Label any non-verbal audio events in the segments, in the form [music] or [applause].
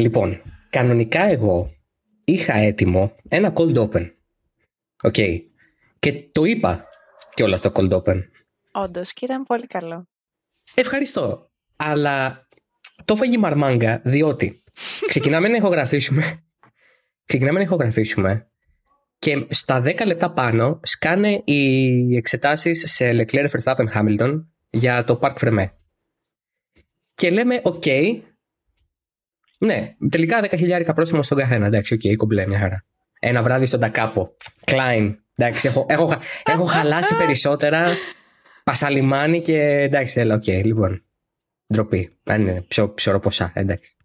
Λοιπόν, κανονικά εγώ είχα έτοιμο ένα cold open. Ok. Και το είπα κιόλας το cold open. Όντως, και ήταν πολύ καλό. Ευχαριστώ. Αλλά το 'φαγε η μαρμάγκα διότι [laughs] ξεκινάμε να ηχογραφήσουμε. Ξεκινάμε να ηχογραφήσουμε και στα 10 λεπτά πάνω σκάνε οι εξετάσεις σε Leclerc Verstappen Hamilton για το parc fermé. Και λέμε, οκ, ναι, τελικά 10 χιλιάρικα πρόστιμο στον καθένα. Εντάξει, οκ, okay, κομπλέ, μια χαρά. Ένα βράδυ στον Τακάπο. Κλάιν. Εντάξει, έχω, έχω, έχω χαλάσει περισσότερα. Πασαλιμάνι και εντάξει, έλα, οκ, okay, λοιπόν. Ντροπή. Αν είναι ψωρο ποσά, εντάξει.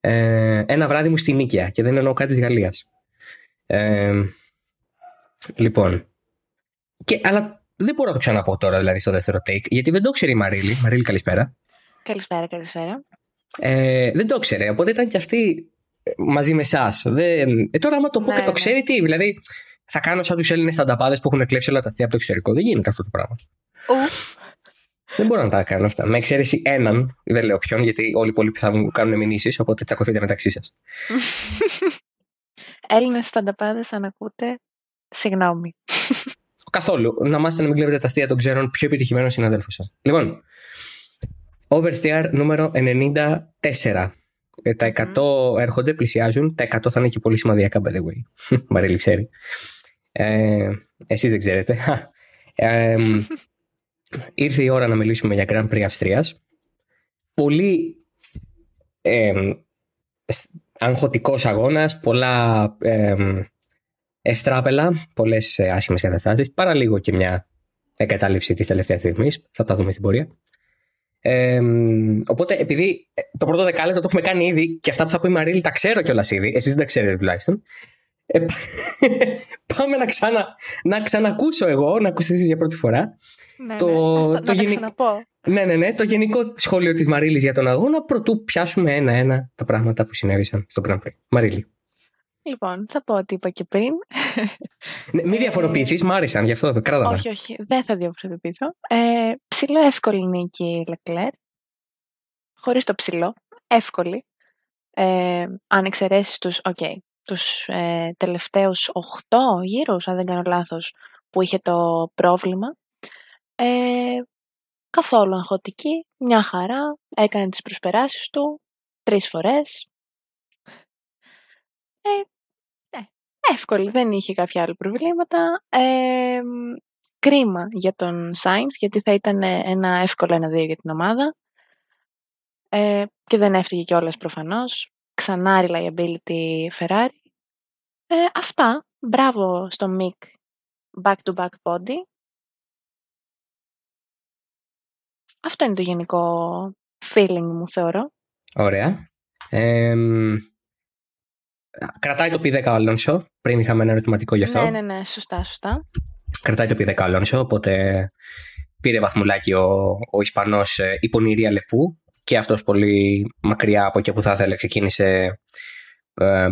Ε, ένα βράδυ μου στη Νίκαια και δεν εννοώ κάτι της Γαλλίας. Ε, λοιπόν. Και, αλλά δεν μπορώ να το ξαναπώ τώρα, δηλαδή, στο δεύτερο take, γιατί δεν το ξέρει η Μαρίλη. Μαρίλη, καλησπέρα. Καλησπέρα, καλησπέρα. Ε, δεν το ξέρει, οπότε ήταν και αυτή μαζί με εσάς. Ε, τώρα, άμα το πω ναι, και το ναι. ξέρει, τι, δηλαδή θα κάνω σαν τους Έλληνες τανταπάδε που έχουν κλέψει όλα τα αστεία από το εξωτερικό. Δεν γίνεται αυτό το πράγμα. Ουφ. Δεν μπορώ να τα κάνω αυτά. Με εξαίρεση έναν, δεν λέω ποιον, γιατί όλοι οι υπόλοιποι θα μου κάνουν μηνύσεις, οπότε τσακωθείτε μεταξύ σας. [laughs] Έλληνες στανταπάδες, αν ακούτε, συγγνώμη. [laughs] Καθόλου. Να μάθετε να μην κλέβετε τα αστεία των ξέρων πιο επιτυχημένο συναδέλφο σας. Λοιπόν, Oversteer νούμερο 94. Ε, τα 100 έρχονται, πλησιάζουν. Τα 100 θα είναι και πολύ σημαντικά, by the way. [laughs] Μαρίλη ξέρει. Ε, εσείς δεν ξέρετε. [laughs] Ε, ήρθε η ώρα να μιλήσουμε για Grand Prix Αυστρίας. Πολύ ε, αγχωτικός αγώνας, πολλά ε, ευτράπελα, πολλές άσχημες καταστάσεις, παρά λίγο και μια εγκατάλειψη της τελευταίας στιγμής. Θα τα δούμε στην πορεία. Ε, οπότε, επειδή το πρώτο δεκάλεπτο το έχουμε κάνει ήδη και αυτά που θα πει η Μαρίλη τα ξέρω κιόλας ήδη, εσείς δεν ξέρετε τουλάχιστον. Ε, [laughs] πάμε να, ξανα, να ξανακούσω εγώ, να ακούσετε για πρώτη φορά. Ναι, το, ναι, το, να ξαναπώ. Ναι, ναι, ναι, το γενικό σχόλιο της Μαρίλης για τον αγώνα, προτού πιάσουμε ένα-ένα τα πράγματα που συνέβησαν στο Grand Prix. Μαρίλη. Λοιπόν, θα πω ότι είπα και πριν. Ναι, μην διαφοροποιηθείς, μ' άρεσαν γι' αυτό το κράτα. Όχι, όχι, δεν θα διαφοροποιηθώ. Ε, ψηλό εύκολη νίκη η Leclerc. Χωρίς το ψηλό. Εύκολη. Ε, αν εξαιρέσεις τους okay, τους ε, τελευταίους 8 γύρους, αν δεν κάνω λάθος, που είχε το πρόβλημα. Ε, καθόλου αγχωτική, μια χαρά, έκανε τις προσπεράσεις του τρεις φορές. Ε, εύκολη, δεν είχε κάποια άλλα προβλήματα. Ε, κρίμα για τον Σάινθ, γιατί θα ήταν ένα εύκολο ένα-δύο για την ομάδα. Ε, και δεν έφυγε κιόλας προφανώς. Ξανά reliability Ferrari. Ε, αυτά. Μπράβο στο Μικ back-to-back body. Αυτό είναι το γενικό feeling μου, θεωρώ. Ωραία. Ε, Κρατάει το P10 ο Αλόνσο. Πριν είχαμε ένα ερωτηματικό γι' αυτό. Ναι, ναι, ναι, σωστά, σωστά. Κρατάει το P10 ο Αλόνσο, οπότε πήρε βαθμουλάκι ο, ο Ισπανός ε, υπονηρία Λεπού και αυτός πολύ μακριά από εκεί που θα ήθελε ξεκίνησε. Ε,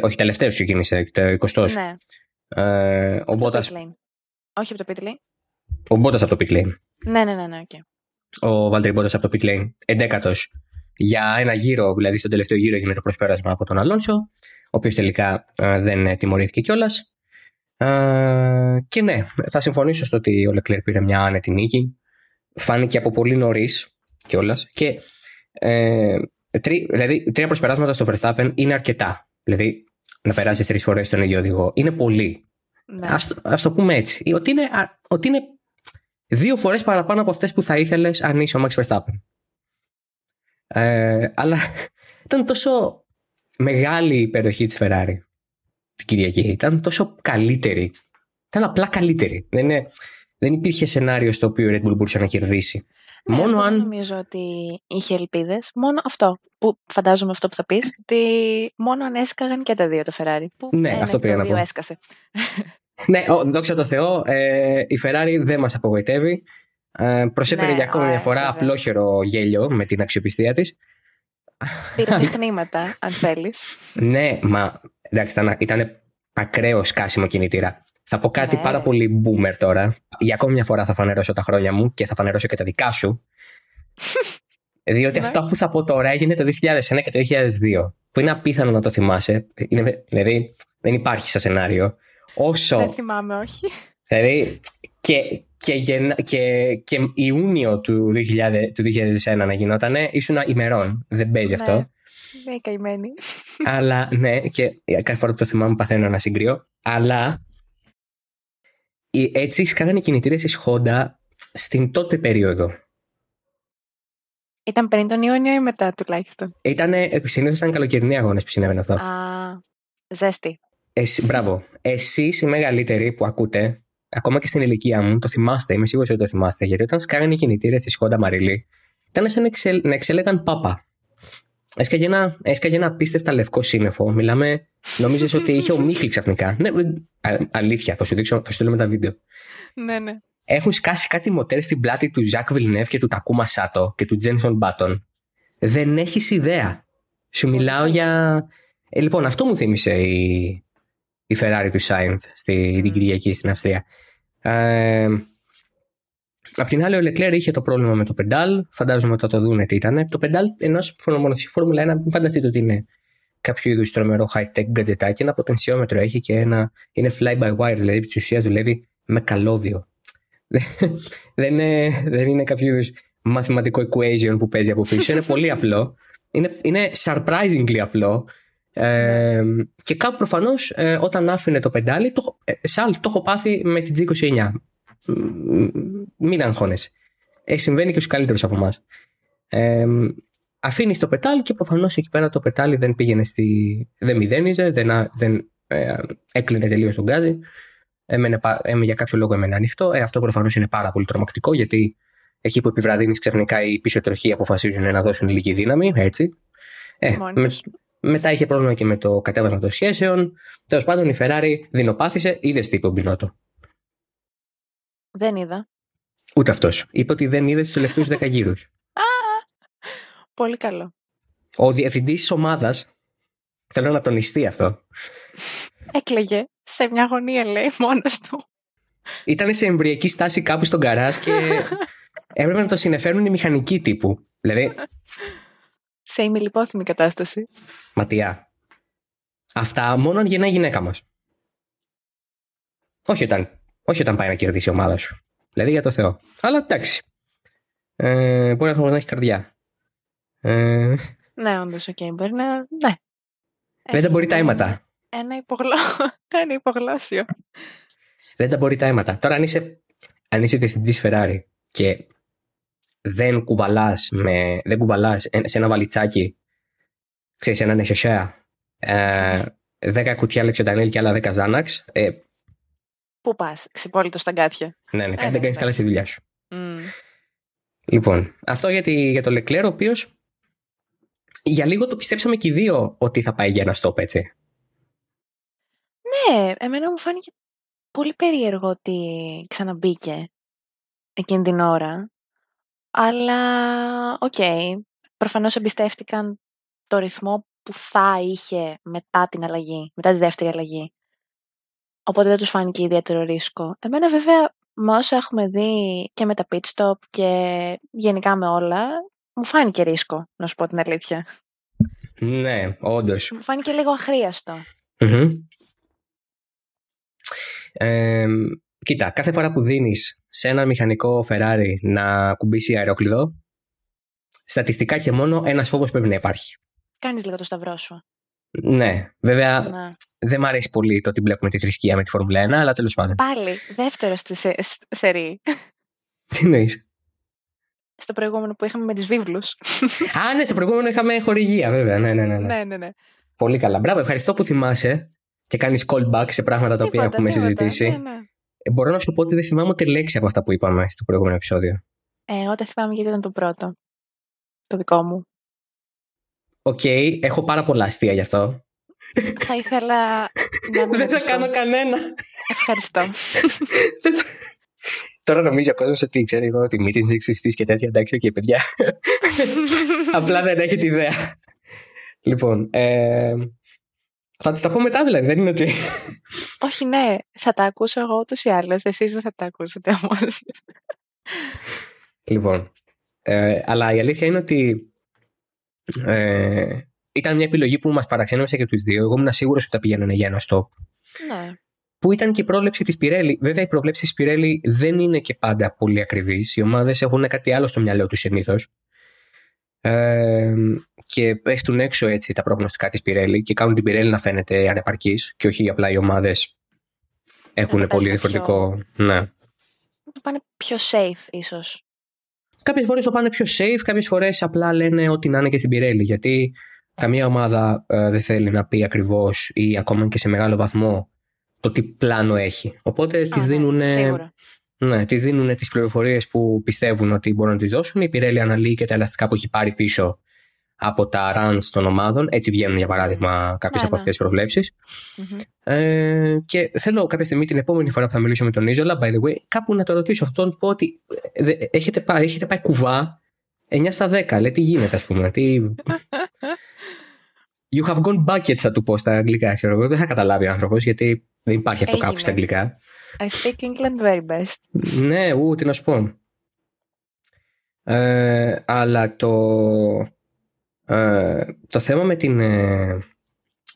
όχι, τελευταίος ξεκίνησε, το 20. Ναι. Ε, ο Μπότα. Όχι από το pit lane. Ο Μπότας από το pit lane. Ναι, ναι, ναι, ναι okay. Ο Βάλτερ Μπότας από το pit lane. Εντέκατος για ένα γύρο, δηλαδή στον τελευταίο γύρο έγινε το προσπέρασμα από τον Αλόνσο ο οποίος τελικά ε, δεν τιμωρήθηκε κιόλας. Ε, και ναι, θα συμφωνήσω στο ότι ο Λεκλέρ πήρε μια άνετη νίκη. Φάνηκε από πολύ νωρίς κιόλας. Και ε, τρί, δηλαδή, τρία προσπεράσματα στο Verstappen είναι αρκετά. Δηλαδή, να περάσεις τρεις φορές τον ίδιο οδηγό είναι πολύ. Ναι. Ας, το πούμε έτσι. Ότι είναι, ότι είναι δύο φορές παραπάνω από αυτές που θα ήθελες αν είσαι ο Max Verstappen. Ε, αλλά ήταν τόσο μεγάλη υπεροχή της Ferrari την Κυριακή. Ήταν τόσο καλύτερη. Ήταν απλά καλύτερη. Δεν, είναι, δεν υπήρχε σενάριο στο οποίο η Red Bull μπορούσε να κερδίσει. Ναι, μόνο αυτό αν. νομίζω ότι είχε ελπίδες. Μόνο αυτό. Που φαντάζομαι αυτό που θα πεις. Ότι μόνο αν έσκαγαν και τα δύο το Ferrari. Που ναι, αυτό πήγα να πω. έσκασε. ναι, ο, δόξα τω Θεώ, ε, η Ferrari δεν μας απογοητεύει. Ε, προσέφερε ναι, για ακόμη μια φορά απλόχερο γέλιο με την αξιοπιστία της. Πυροτεχνήματα, αν θέλεις. ναι, μα εντάξει, ήταν, ήταν ακραίο σκάσιμο κινητήρα. Θα πω κάτι ναι. πάρα πολύ boomer τώρα. Για ακόμη μια φορά θα φανερώσω τα χρόνια μου και θα φανερώσω και τα δικά σου. [laughs] Διότι ναι. αυτό που θα πω τώρα έγινε το 2001 και το 2002. που είναι απίθανο να το θυμάσαι. Είναι, δηλαδή, δεν υπάρχει σαν σενάριο. Όσο. Δεν θυμάμαι, όχι. Δηλαδή, και, και, γεννα, και, και Ιούνιο του, 2000, του 2001 να γινότανε, ήσουν ημερών. Δεν παίζει αυτό. Ναι, καημένη. Αλλά ναι, και κάθε φορά που το θυμάμαι παθαίνω ένα συγκρίο. Αλλά έτσι κάνανε κινητήρες της Honda στην τότε περίοδο. Ήταν πριν τον Ιούνιο ή μετά τουλάχιστον; Ήτανε, συνήθως ήταν καλοκαιρινοί αγώνες που συνέβαινε αυτό. Α, ζέστη. Εσύ, μπράβο. Εσείς οι μεγαλύτεροι που ακούτε, ακόμα και στην ηλικία μου, το θυμάστε, είμαι σίγουρο ότι το θυμάστε, γιατί όταν σκάγανε οι κινητήρες τη Honda Μαριλή, ήταν σαν να, εξελ, να εξέλεγαν πάπα. Έσκαγε ένα, έσκαγε ένα απίστευτα λευκό σύννεφο. Μιλάμε, νόμιζε ότι είχε ομίχλη ξαφνικά. Ναι, α, αλήθεια, θα σου δείξω, θα σου με τα βίντεο. Ναι, ναι. Έχουν σκάσει κάτι μοτέρ στην πλάτη του Ζακ Βιλνεύ και του Τακούμα Σάτο και του Τζένσον Μπάτον. Δεν έχεις ιδέα. Σου μιλάω για. Ε, λοιπόν, αυτό μου θύμισε η, η Ferrari του Σάινθ στην mm. Κυριακή στην Αυστρία. Ε, Απ' την άλλη, ο Λεκλέρ είχε το πρόβλημα με το πεντάλ. Φαντάζομαι ότι θα το δούνε τι ήταν. Το πεντάλ ενός μονοθική Φόρμουλα 1, μην φανταστείτε ότι είναι κάποιο είδους τρομερό high-tech γκατζετάκι. Ένα ποτενσιόμετρο έχει και ένα. είναι fly by wire, δηλαδή επί της ουσίας δουλεύει με καλώδιο. [laughs] δεν, είναι, δεν είναι κάποιο είδους μαθηματικό equation που παίζει από πίσω. είναι πολύ απλό. Είναι, είναι surprisingly απλό. Ε, και κάπου προφανώς ε, όταν άφηνε το πεντάλι, το, ε, το έχω πάθει με την G29 μην αγχώνεσαι. Ε, συμβαίνει και στους καλύτερους από εμάς. Ε, Αφήνεις το πετάλι και προφανώς εκεί πέρα το πετάλι δεν πήγαινε στη. δεν μηδένιζε, δεν, δεν ε, έκλεινε τελείως τον γκάζι. Έμενε, έμενε, για κάποιο λόγο έμενε ανοιχτό. Ε, αυτό προφανώς είναι πάρα πολύ τρομακτικό γιατί εκεί που επιβραδύνεις ξαφνικά οι πίσω τροχοί αποφασίζουν να δώσουν λίγη δύναμη. Έτσι. Ε, με, μετά είχε πρόβλημα και με το κατέβασμα των σχέσεων. Τέλος πάντων η Ferrari δεινοπάθησε, είδες τι είπε ο Μπινότο. Δεν είδα. Ούτε αυτός. Είπε ότι δεν είδες τους τελευταίους 10 γύρους. Πολύ καλό. Ο διευθυντής της ομάδας. Θέλω να τονιστεί αυτό. Έκλεγε σε μια γωνία, λέει, μόνος του. Ήταν σε εμβριακή στάση κάπου στον καράζ και [laughs] έπρεπε να το συνεφέρουν οι μηχανικοί τύπου. Δηλαδή. Σε ημιλιπόθυμη κατάσταση. Ματιά. Αυτά μόνο αν γεννάει η γυναίκα μας. Όχι όταν όχι όταν πάει να κερδίσει η ομάδα σου. Δηλαδή για το Θεό. Αλλά εντάξει. Ε, μπορεί να έχει καρδιά. Ε, ναι, όντως, οκ. Okay. Μπορεί να. Ναι. Δεν τα μπορεί τα αίματα. Ένα, υπογλώ... [laughs] ένα υπογλώσσιο. Δεν τα μπορεί τα αίματα. Τώρα, αν είσαι, αν είσαι διευθυντής Ferrari και δεν κουβαλάς με... δεν κουβαλάς σε ένα βαλιτσάκι, ξέρεις, ένα νεσεσέρ, ε, 10 κουτιά Lexotanil και άλλα 10 Xanax, ε, Πού πας, ξυπόλυτος στα αγκάθια. Ναι, ναι, δεν ναι, κάνεις ναι. καλά στη δουλειά σου. Λοιπόν, αυτό για, για το Λεκλέρ, ο οποίος για λίγο το πιστέψαμε και οι δύο ότι θα πάει για ένα stop, έτσι. Ναι, εμένα μου φάνηκε πολύ περίεργο ότι ξαναμπήκε εκείνη την ώρα. Αλλά, οκ, okay, προφανώς εμπιστεύτηκαν το ρυθμό που θα είχε μετά την αλλαγή, μετά τη δεύτερη αλλαγή. Οπότε δεν τους φάνηκε ιδιαίτερο ρίσκο. Εμένα βέβαια με όσα έχουμε δει και με τα pit stop και γενικά με όλα, μου φάνηκε ρίσκο, να σου πω την αλήθεια. Ναι, όντως. Μου φάνηκε λίγο αχρίαστο. Ε, κοίτα, κάθε φορά που δίνεις σε ένα μηχανικό Ferrari να κουμπίσει αεροκλειδό, στατιστικά και μόνο ένας φόβος πρέπει να υπάρχει. Κάνεις λίγο το σταυρό σου. Ναι, βέβαια ναι. δεν μου αρέσει πολύ το ότι μπλέκουμε τη θρησκεία με τη Φόρμουλα 1, αλλά τέλος πάντων. Πάλι, δεύτερο στη σε, σερή. Τι εννοείς; Στο προηγούμενο που είχαμε με τις βίβλους. Α, ναι, στο προηγούμενο είχαμε χορηγία, βέβαια. Ναι, ναι, ναι. ναι. ναι, ναι, ναι. Πολύ καλά. Μπράβο, ευχαριστώ που θυμάσαι και κάνεις callback σε πράγματα τα οποία έχουμε τίποτα, συζητήσει. Ναι, ναι. Ε, μπορώ να σου πω ότι δεν θυμάμαι ούτε λέξη από αυτά που είπαμε στο προηγούμενο επεισόδιο. Ε, εγώ δεν θυμάμαι γιατί ήταν το πρώτο. Το δικό μου. Οκ, okay, έχω πάρα πολλά αστεία γι' αυτό. Θα ήθελα να μην [laughs] Δεν θα κάνω κανένα. Ευχαριστώ. [laughs] Τώρα νομίζω ο κόσμος ότι ξέρει εγώ ότι μύτης είναι και τέτοια. Εντάξει, και παιδιά. [laughs] Απλά δεν έχει τη ιδέα. Λοιπόν, ε, θα τη τα πω μετά δηλαδή, δεν είναι ότι. Όχι, ναι, θα τα ακούσω εγώ ούτως ή άλλως. Εσείς δεν θα τα ακούσετε όμως. Λοιπόν, ε, αλλά η αλήθεια είναι ότι ε, ήταν μια επιλογή που μας παραξένευσε και τους δύο. Εγώ ήμουν σίγουρος ότι θα πηγαίνουν για ένα stop. Ναι. Που ήταν και η πρόβλεψη της Πιρέλη. Βέβαια, η πρόβλεψη της Πιρέλη δεν είναι και πάντα πολύ ακριβής. Οι ομάδες έχουν κάτι άλλο στο μυαλό τους συνήθως. Ε, και πέφτουν έξω έτσι τα προγνωστικά της Πιρέλη και κάνουν την Πιρέλη να φαίνεται ανεπαρκής και όχι απλά οι ομάδες έχουν πολύ διαφορετικό. Πιο... Ναι. Το πάνε πιο safe, ίσως. Κάποιες φορές το πάνε πιο safe, κάποιες φορές απλά λένε ότι να είναι και στην Πιρέλη. Γιατί καμία ομάδα ε, δεν θέλει να πει ακριβώς ή ακόμα και σε μεγάλο βαθμό το τι πλάνο έχει. Οπότε τι ναι, δίνουν. Ναι, τις δίνουν τις πληροφορίες που πιστεύουν ότι μπορούν να τις δώσουν. Η Πιρέλη αναλύει και τα ελαστικά που έχει πάρει πίσω από τα runs των ομάδων. Έτσι βγαίνουν, για παράδειγμα, κάποιες ναι, από ναι. αυτές τις προβλεψει Ε, και θέλω κάποια στιγμή την επόμενη φορά που θα μιλήσω με τον Ίζολα, by the way, κάπου να το ρωτήσω αυτόν, πω ότι ε, έχετε πάει, έχετε πάει κουβά 9 στα 10. Λέει τι γίνεται, ας πούμε. Τι... [laughs] You have gone bucket, θα του πω στα αγγλικά, ξέρω εγώ. Δεν θα καταλάβει ο άνθρωπος, γιατί δεν υπάρχει αυτό κάπου στα αγγλικά. I speak England very best. ναι, ου, τι να σου πω. Ε, αλλά το, ε, το θέμα με την, ε,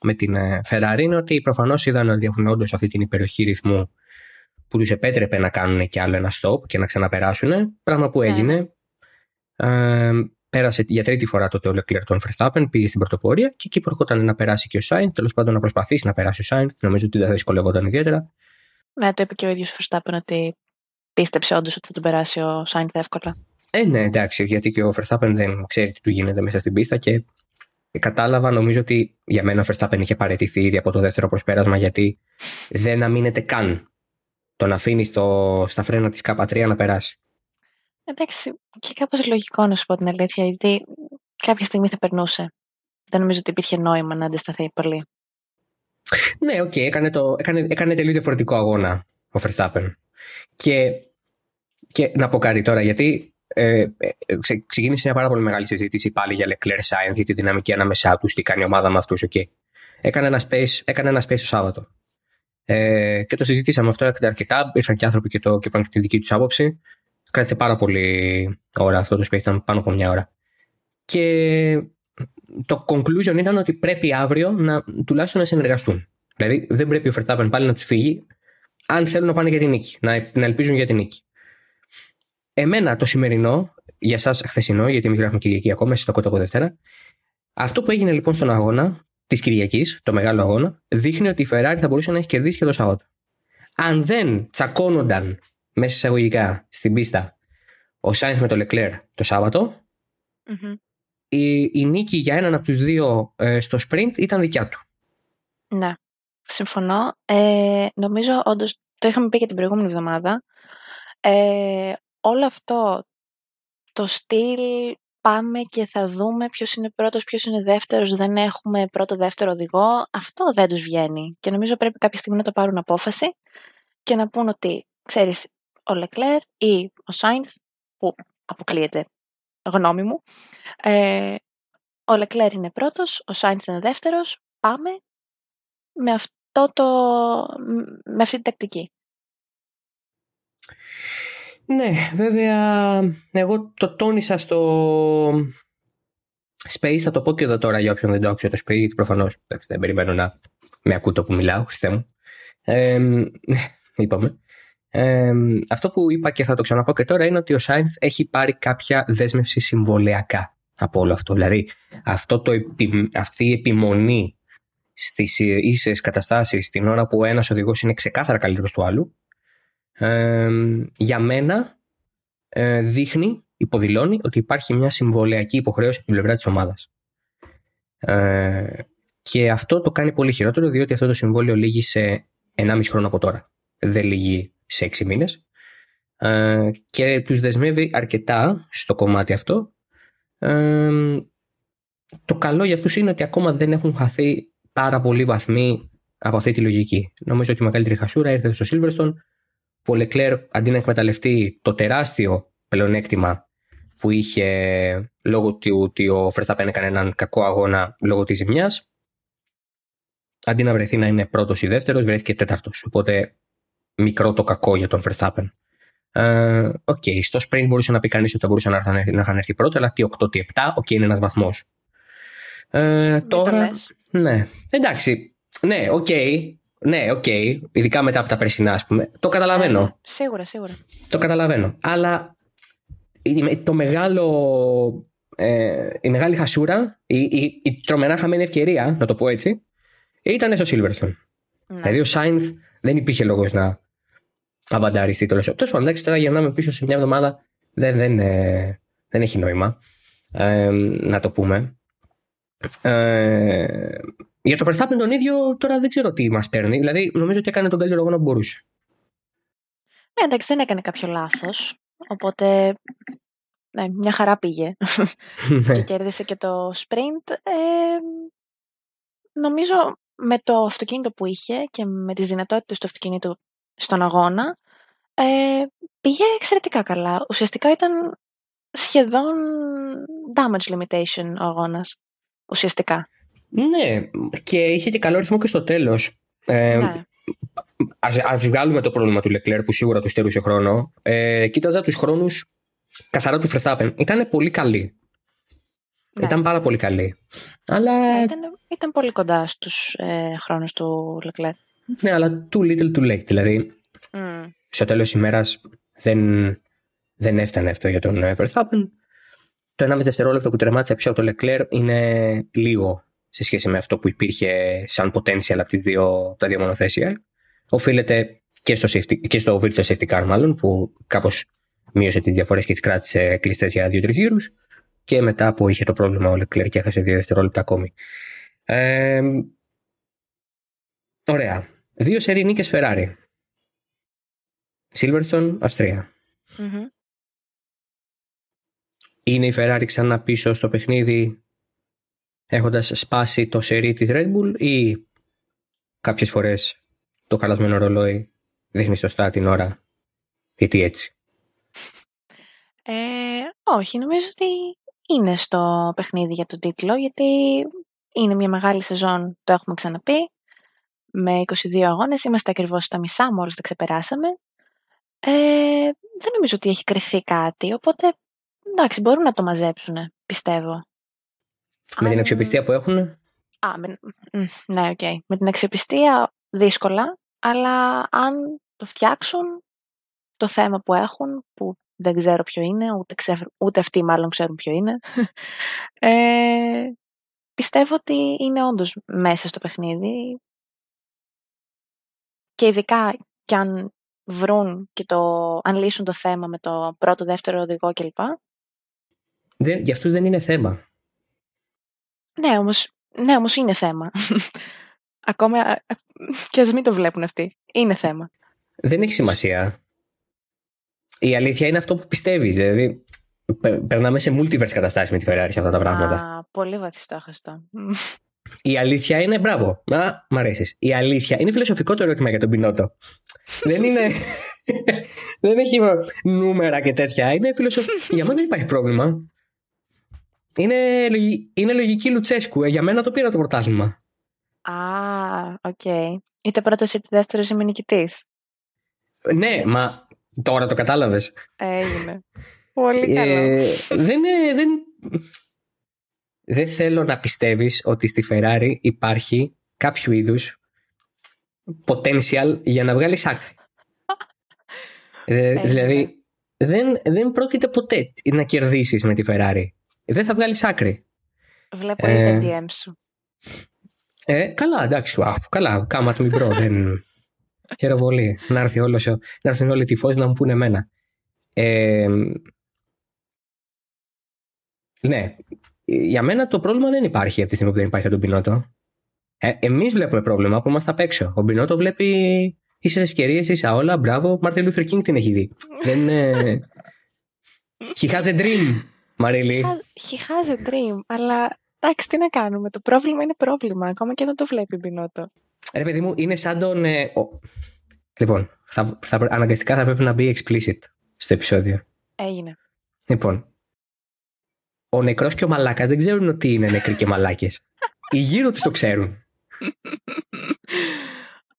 με την ε, Ferrari είναι ότι προφανώς είδαν ότι έχουν όντως αυτή την υπεροχή ρυθμού που τους επέτρεπε να κάνουν και άλλο ένα stop και να ξαναπεράσουν. Πράγμα που ναι. έγινε. Ε, πέρασε για τρίτη φορά τότε ο Leclerc τον Verstappen, πήγε στην πρωτοπορία και εκεί προχώταν να περάσει και ο Σάινθ. Τέλος πάντων να προσπαθήσει να περάσει ο Σάινθ. Νομίζω ότι δεν θα δυσκολευόταν ιδιαίτερα. Ναι, το είπε και ο ίδιος ο Verstappen ότι πίστεψε όντως ότι θα τον περάσει ο Σάινθ εύκολα. Ε, ναι, εντάξει, γιατί και ο Verstappen δεν ξέρει τι του γίνεται μέσα στην πίστα και κατάλαβα, νομίζω ότι για μένα ο Verstappen είχε παραιτηθεί ήδη από το δεύτερο προσπέρασμα γιατί δεν αμύνεται καν τον αφήνει στα φρένα της K3 να περάσει. Εντάξει, και κάπως λογικό να σου πω την αλήθεια, γιατί κάποια στιγμή θα περνούσε. Δεν νομίζω ότι υπήρχε νόημα να αντισταθεί πολύ. Ναι, οκ, okay, έκανε, το, έκανε, έκανε τελείως διαφορετικό αγώνα ο Verstappen. Και, και να πω κάτι τώρα, γιατί ε, ε, ξεκίνησε μια πάρα πολύ μεγάλη συζήτηση πάλι για Leclerc Science, για τη δυναμική ανάμεσά τους, τι κάνει η ομάδα με αυτούς. Okay. Έκανε, ένα space, έκανε ένα space το Σάββατο. Ε, και το συζητήσαμε αυτό αρκετά. Ήρθαν και άνθρωποι και, το, και είπαν και τη δική τους άποψη. Κράτησε πάρα πολύ ώρα αυτό το space, ήταν πάνω από μια ώρα. Και το conclusion ήταν ότι πρέπει αύριο να, τουλάχιστον να συνεργαστούν. Δηλαδή δεν πρέπει ο Verstappen πάλι να τους φύγει αν θέλουν να πάνε για την νίκη, να, να ελπίζουν για την νίκη. Εμένα το σημερινό, για εσάς χθεσινό, γιατί εμείς γράφουμε Κυριακή ακόμα, εσείς το κότο από Δευτέρα. Αυτό που έγινε λοιπόν στον αγώνα της Κυριακής, το μεγάλο αγώνα, δείχνει ότι η Ferrari θα μπορούσε να έχει κερδίσει και το Σαββάτο. Αν δεν τσακώνονταν μέσα εισαγωγικά στην πίστα ο Σάινθ με το Leclerc το σαββατο η, η νίκη για έναν από τους δύο ε, στο sprint ήταν δικιά του. Ναι, συμφωνώ. Ε, νομίζω όντως το είχαμε πει και την προηγούμενη εβδομάδα. Ε, όλο αυτό το στυλ πάμε και θα δούμε ποιος είναι πρώτος, ποιος είναι δεύτερος, δεν έχουμε πρώτο-δεύτερο οδηγό, αυτό δεν τους βγαίνει. Και νομίζω πρέπει κάποια στιγμή να το πάρουν απόφαση και να πούν ότι, ξέρεις, ο Λεκλέρ ή ο Σάινθ, που αποκλείεται γνώμη μου, ε, ο Λεκλέρ είναι πρώτος, ο Σάινθ είναι δεύτερος, πάμε με, αυτό το, με αυτή την τακτική. Ναι, βέβαια, εγώ το τόνισα στο Space, θα το πω και εδώ τώρα για όποιον δεν το άκουσε το Space, γιατί προφανώς δεν περιμένω να με ακούτε που μιλάω, Χριστέ μου. Ε, [laughs] είπαμε. Ε, αυτό που είπα και θα το ξαναπώ και τώρα είναι ότι ο Σάινθ έχει πάρει κάποια δέσμευση συμβολιακά από όλο αυτό. Δηλαδή, αυτό το, αυτή η επιμονή στις ίσες καταστάσεις την ώρα που ένας οδηγός είναι ξεκάθαρα καλύτερος του άλλου, για μένα ε, δείχνει, υποδηλώνει ότι υπάρχει μια συμβολιακή υποχρέωση από την πλευρά της ομάδας. Ε, και αυτό το κάνει πολύ χειρότερο διότι αυτό το συμβόλαιο λύγει σε 1,5 χρόνο από τώρα. Δεν λύγει σε 6 μήνες. Ε, και τους δεσμεύει αρκετά στο κομμάτι αυτό. το καλό για αυτούς είναι ότι ακόμα δεν έχουν χαθεί πάρα πολλοί βαθμοί από αυτή τη λογική. Νομίζω ότι η μεγαλύτερη χασούρα ήρθε στο Silverstone που ο Λεκλέρ αντί να εκμεταλλευτεί το τεράστιο πλεονέκτημα που είχε λόγω του ότι ο Verstappen έκανε έναν κακό αγώνα λόγω της ζημιάς αντί να βρεθεί να είναι πρώτος ή δεύτερος βρέθηκε τέταρτος οπότε μικρό το κακό για τον Verstappen ε, Οκ, okay, στο sprint μπορούσε να πει κανείς ότι θα μπορούσε να, να είχαν έρθει πρώτα, αλλά τι 8, τι 7, οκ, okay, είναι ένας βαθμός. Ε, Μην τώρα. το λες. Ναι. Εντάξει. Ναι, οκ. Ναι, οκ. Ειδικά μετά από τα περσινά, ας πούμε. Το καταλαβαίνω. Ε, ναι. Σίγουρα, σίγουρα. Το καταλαβαίνω. Αλλά η- το μεγάλο. Ε, η μεγάλη χασούρα, η, η, η τρομερά χαμένη ευκαιρία, να το πω έτσι, ήταν στο Silverstone. Ναι. Δηλαδή ο Σάινθ δεν υπήρχε λόγος να αβανταριστεί το λεσό. Τέλος πάντων, εντάξει, τώρα γυρνάμε πίσω σε μια εβδομάδα. Δεν, δεν, ε, δεν έχει νόημα ε, να το πούμε. Ε, για το Verstappen τον ίδιο τώρα δεν ξέρω τι μας παίρνει. Δηλαδή νομίζω ότι έκανε τον καλύτερο αγώνα που μπορούσε. Ε, εντάξει, δεν έκανε κάποιο λάθος. Οπότε, ναι, μια χαρά πήγε. [laughs] και κέρδισε και το sprint. Ε, νομίζω με το αυτοκίνητο που είχε και με τις δυνατότητες του αυτοκίνητου στον αγώνα ε, πήγε εξαιρετικά καλά. Ουσιαστικά ήταν σχεδόν damage limitation ο αγώνας. Ουσιαστικά. ναι, και είχε και καλό ρυθμό και στο τέλος. Ε, ναι. Ας, ας βγάλουμε το πρόβλημα του Leclerc που σίγουρα του στερούσε χρόνο. Ε, κοίταζα τους χρόνους καθαρά του Verstappen. Ήταν πολύ καλή. ναι. Ήταν πάρα πολύ καλή. Αλλά, Ναι, ναι, ήταν, ήταν πολύ κοντά στους ε, χρόνους του Leclerc. αλλά too little too late. Δηλαδή, Mm. στο τέλος της ημέρας δεν, δεν έφτανε αυτό για τον ε, Verstappen. Το 1,5 δευτερόλεπτο που τερμάτισε πίσω από το Leclerc είναι λίγο σε σχέση με αυτό που υπήρχε σαν potential από τις δύο, τα δύο μονοθέσια. Οφείλεται και στο, safety, και στο virtual safety car μάλλον που κάπως μείωσε τις διαφορές και τις κράτησε κλειστές για δύο-τρεις γύρους και μετά που είχε το πρόβλημα ο Leclerc και έχασε δύο δευτερόλεπτα ακόμη. Ε, ωραία. Δύο σερί νίκες Ferrari. Silverstone, Αυστρία. Μμμ. Είναι η Ferrari ξανά πίσω στο παιχνίδι έχοντας σπάσει το σερί της Red Bull ή κάποιες φορές το χαλασμένο ρολόι δείχνει σωστά την ώρα γιατί έτσι. Ε, όχι, νομίζω ότι είναι στο παιχνίδι για τον τίτλο, γιατί είναι μια μεγάλη σεζόν, το έχουμε ξαναπεί, με 22 αγώνες, είμαστε ακριβώς στα μισά, μόλις τα ξεπεράσαμε. Ε, δεν νομίζω ότι έχει κρυθεί κάτι, οπότε εντάξει, μπορούν να το μαζέψουν, πιστεύω. Με την Αν- αξιοπιστία που έχουν Α, με... μ, ναι, οκ. Με την αξιοπιστία δύσκολα, αλλά αν το φτιάξουν, το θέμα που έχουν, που δεν ξέρω ποιο είναι, ούτε, ξέρω, ούτε αυτοί μάλλον ξέρουν ποιο είναι, [laughs] ε, πιστεύω ότι είναι όντως μέσα στο παιχνίδι και ειδικά κι αν βρουν και το, αν λύσουν το θέμα με το πρώτο, δεύτερο οδηγό κλπ. δεν, για αυτούς δεν είναι θέμα. Ναι, όμως, ναι, όμως είναι θέμα. [laughs] Ακόμα α, α, και ας μην το βλέπουν αυτοί. Είναι θέμα. Δεν έχει σημασία. Η αλήθεια είναι αυτό που πιστεύεις. Δηλαδή πε- περνάμε σε multiverse καταστάσεις με τη Ferrari σε αυτά τα πράγματα. Α, πολύ βαθιστόχαστο. Η αλήθεια είναι, μπράβο, να, μ' αρέσεις. Η αλήθεια είναι φιλοσοφικό το ερώτημα για τον Πινότο. δεν είναι. [laughs] δεν έχει νούμερα και τέτοια. Είναι φιλοσοφικό. για μας δεν υπάρχει πρόβλημα. Είναι, λογι- είναι λογική Λουτσέσκου. Ε, για μένα το πήρα το πρωτάθλημα. Α, οκ. Είτε πρώτος είτε δεύτερος είμαι νικητής. ναι, μα τώρα το κατάλαβες. Έγινε. Πολύ καλό. Ε, δεν, είναι- δεν, δεν θέλω να πιστεύεις ότι στη Ferrari υπάρχει κάποιο είδους potential για να βγάλεις άκρη. Ε, Έχει, δηλαδή, δεν, δεν πρόκειται ποτέ να κερδίσεις με τη Ferrari. Δεν θα βγάλεις άκρη. Βλέπω ε, ήδη τα DM σου. Ε, καλά, εντάξει. Α, καλά, κάμα του μικρό. δεν... Χαίρομαι πολύ. Να, έρθει όλος, ο- να έρθουν όλοι οι tifosi να μου πούνε εμένα. Ε, ναι. Για μένα το πρόβλημα δεν υπάρχει από τη στιγμή που δεν υπάρχει για τον Πινότο. Ε, Εμείς βλέπουμε πρόβλημα που είμαστε απ' έξω. Ο Πινότο βλέπει ίσες ευκαιρίες, ίσα όλα. Μπράβο. Μάρτιν Λούθερ Κίνγκ την έχει δει. δεν είναι. [laughs] He has a dream, Μαρίλη. He has a dream, αλλά εντάξει, τι να κάνουμε. Το πρόβλημα είναι πρόβλημα, ακόμα και δεν το βλέπει η Μπινότο. Ρε παιδί μου, είναι σαν τον. ε, ο- Λοιπόν, θα, θα, αναγκαστικά θα πρέπει να μπει explicit στο επεισόδιο. Έγινε. Λοιπόν, ο νεκρός και ο μαλάκας δεν ξέρουν ότι είναι νεκροί και μαλάκες. Οι γύρω τους το ξέρουν.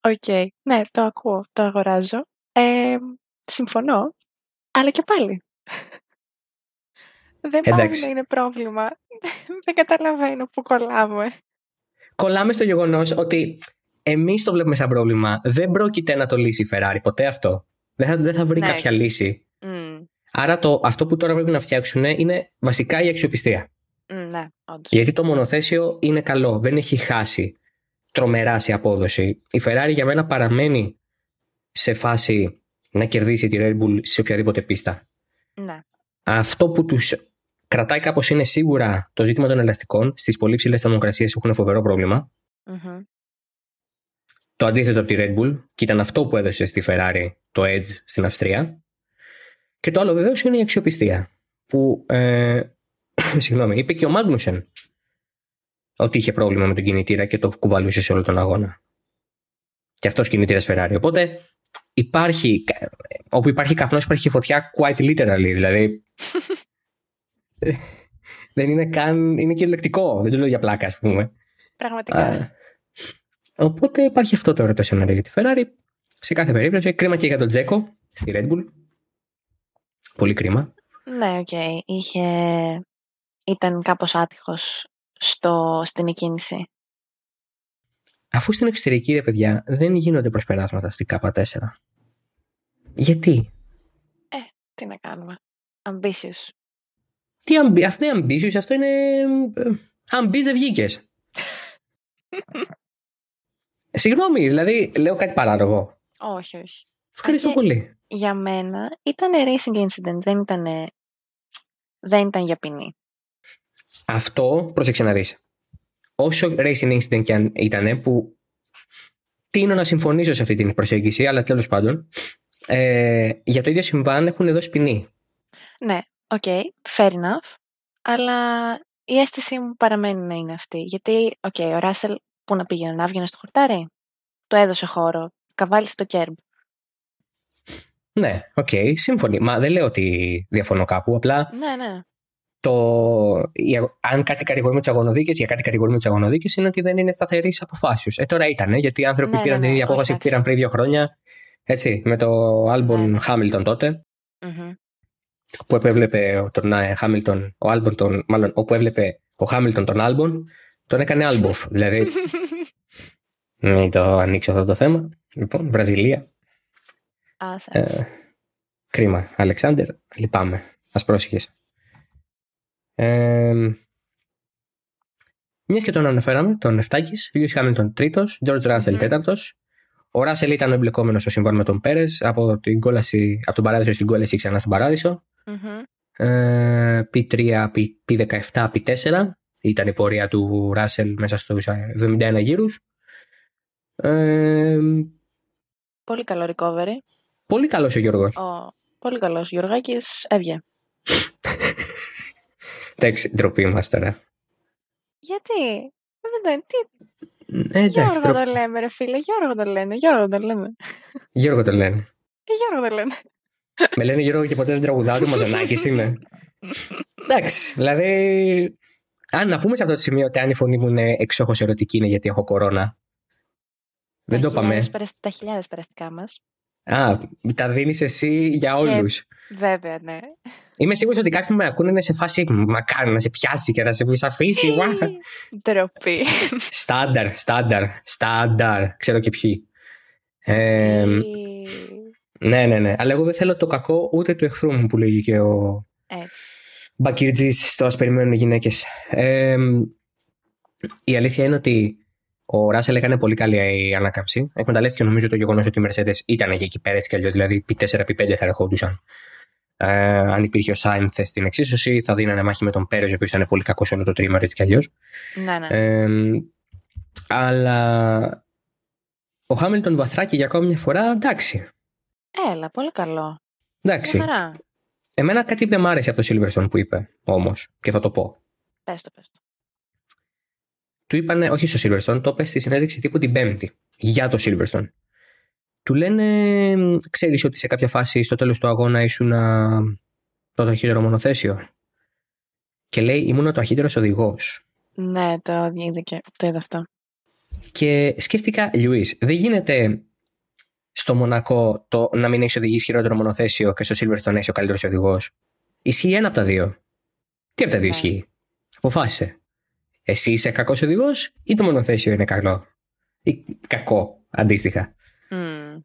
Οκ. Ναι, το ακούω, το αγοράζω. Ε, συμφωνώ, αλλά και πάλι. Δεν πάει να είναι πρόβλημα. Δεν καταλαβαίνω που κολλάμε. Κολλάμε στο γεγονός ότι εμείς το βλέπουμε σαν πρόβλημα. Δεν πρόκειται να το λύσει η Ferrari ποτέ αυτό. Δεν θα, δεν θα βρει Ναι. κάποια λύση. Μμ. Άρα το, αυτό που τώρα πρέπει να φτιάξουν είναι βασικά η αξιοπιστία. Μ, Ναι, όντως. Γιατί το μονοθέσιο είναι καλό. Δεν έχει χάσει τρομερά σε απόδοση. Η Ferrari για μένα παραμένει σε φάση να κερδίσει τη Red Bull σε οποιαδήποτε πίστα. Ναι. Αυτό που τους κρατάει κάπως είναι σίγουρα το ζήτημα των ελαστικών. Στις πολύ ψηλές θερμοκρασίες έχουν φοβερό πρόβλημα. Μμμ. Το αντίθετο από τη Red Bull και ήταν αυτό που έδωσε στη Ferrari το Edge στην Αυστρία. Και το άλλο βεβαίω είναι η αξιοπιστία. Που ε, [coughs] συγγνώμη, είπε και ο Μάγνουσεν ότι είχε πρόβλημα με τον κινητήρα και το κουβαλούσε σε όλο τον αγώνα. Και αυτός κινητήρας Ferrari. Οπότε υπάρχει, όπου υπάρχει καπνός υπάρχει και φωτιά quite literally. Δηλαδή. [laughs] δεν είναι καν. είναι κυριολεκτικό. Δεν το λέω για πλάκα, ας πούμε. Πραγματικά. Α, οπότε υπάρχει αυτό το ωραίο σενάριο για τη Ferrari. Σε κάθε περίπτωση, κρίμα και για τον Τζέκο στη Red Bull. Πολύ κρίμα. Ναι, οκ. Είχε... Ήταν κάπως άτυχος στο... στην εκκίνηση. Αφού στην εξωτερική, ρε παιδιά, δεν γίνονται προσπεράσματα στην K4. Γιατί; Τι να κάνουμε. Ambitious. Τι ambi... Αυτό είναι ambitious, αυτό είναι... ε, Αμπί δεν βγήκες. [laughs] Συγγνώμη, δηλαδή λέω κάτι παράλογο. Όχι, όχι. Ευχαριστώ και- πολύ. Για μένα ήταν racing incident, δεν ήταν, δεν ήταν για ποινή. Αυτό, πρόσεξε να δεις. Όσο racing incident και αν ήταν, που τείνω να συμφωνήσω σε αυτή την προσέγγιση, αλλά τέλος πάντων, ε, για το ίδιο συμβάν έχουν δώσει ποινή. Ναι, οκ, fair enough, αλλά η αίσθησή μου παραμένει να είναι αυτή. Γιατί, οκ, ο Ράσελ που να πήγαινε να βγαίνει στο χορτάρι, το έδωσε χώρο, καβάλησε το kerb. Ναι, οκ, σύμφωνοι. Μα δεν λέω ότι διαφωνώ κάπου. Απλά Ναι, ναι. το, η αγ- αν κάτι κατηγορούμε τους αγωνοδίκες, για κάτι κατηγορούμε τους αγωνοδίκες, είναι ότι δεν είναι σταθερής αποφάσεως. Ε, τώρα ήταν, γιατί οι άνθρωποι Ναι, πήραν ναι, την ναι, ίδια όχι, απόφαση που εντάξει. πήραν πριν δύο χρόνια. Έτσι, με το Άλμπον Ναι, ναι. Χάμιλτον τότε, Μμμ. που επέβλεπε τον ε, Χάμιλτον, ο Άλμπον τον, μάλλον όπου έβλεπε ο Χάμιλτον τον Άλμπον, τον έκανε Άλμποφ. δηλαδή, [laughs] μην το ανοίξω αυτό το θέμα. Λοιπόν, Βραζιλία. Άσε, Ε, άσε. κρίμα. Αλεξάνδερ, λυπάμαι. Ας πρόσεχες. Ε, μιας και τον αναφέραμε, τον Εφτάκης, Λιούις Χάμιλτον τρίτος, George Russell Μμμ. τέταρτος. Ο Ράσελ ήταν ο εμπλεκόμενος στο συμβάν με τον Πέρες, από, την κόλαση, από τον παράδεισο στην κόλαση ξανά στον παράδεισο. Μμμ. Ε, P3, P, P17, P4 ήταν η πορεία του Ράσελ μέσα στους 71 γύρους. Ε, Πολύ καλό recovery. Πολύ καλός ο Γιώργος. Ο... Πολύ καλός Γιωργάκης έβγε. Εντάξει, ντροπή μας τώρα. Γιατί; Δεν το... Τι... Ε, εντάξει, Γιώργο ντροπή. το λέμε ρε φίλε, Γιώργο το λένε, Γιώργο το λέμε. Γιώργο το λένε. Ε, Γιώργο το λένε. Με λένε Γιώργο και ποτέ δεν τραγουδάω, τι μαζονάκης είμαι. Εντάξει, δηλαδή. Αν να πούμε σε αυτό το σημείο ότι αν η φωνή μου είναι εξόχως ερωτική είναι γιατί έχω κορώνα. Δεν Τα το είπαμε. χιλιάδες περασ- Τα χιλιάδες περαστικά μας. Α, τα δίνεις εσύ για όλους. Βέβαια, ναι. Είμαι σίγουρος ότι κάποιοι που με ακούνε είναι σε φάση μακάρι να σε πιάσει και να σε σε αφήσει. Ουα. Ντροπή. Στάνταρ, στάνταρ, στάνταρ. Ξέρω και ποιοι. Ε, ναι, ναι, ναι. Αλλά εγώ δεν θέλω το κακό ούτε του εχθρού μου που λέγει και ο, Έτσι. Μπακίρτζη στο Α περιμένουν οι γυναίκες. η αλήθεια είναι ότι ο Ράσελ έκανε πολύ καλή ανάκαμψη. Εκμεταλλεύτηκε νομίζω το γεγονός ότι οι Mercedes ήταν για εκεί πέρα έτσι κι αλλιώς. Δηλαδή P4, P5 θα ερχόντουσαν. Ε, αν υπήρχε ο Σάινθ στην εξίσωση, θα δίνανε μάχη με τον Πέρες, ο οποίος ήταν πολύ κακός όλο το τρίμερο έτσι κι αλλιώς. Ναι, ναι. Ε, αλλά ο Χάμιλτον βαθράκι για ακόμη μια φορά, εντάξει. Έλα, πολύ καλό. εντάξει. Μια χαρά. Εμένα κάτι δεν μ' άρεσε από το Silverstone που είπε όμως, και θα το πω. Πες το, πες το. Του είπανε, όχι στο Silverstone, το είπε στη συνέντευξη τύπου την Πέμπτη για το Silverstone. Του λένε, ξέρεις ότι σε κάποια φάση στο τέλος του αγώνα ήσουν α, το ταχύτερο μονοθέσιο; Και λέει, ήμουν ο ταχύτερος οδηγός. Ναι, το είδα και το είδα αυτό. Και σκέφτηκα, Λιουίς, δεν γίνεται στο Μονακό το να μην έχεις οδηγήσει χειρότερο μονοθέσιο και στο Silverstone να είσαι ο καλύτερος οδηγός. Ισχύει ένα από τα δύο. Τι από τα δύο Ναι. ισχύει; Αποφάσισε. Εσύ είσαι κακός οδηγός ή το μονοθέσιο είναι καλό; Ή κακό, αντίστοιχα. Μμ.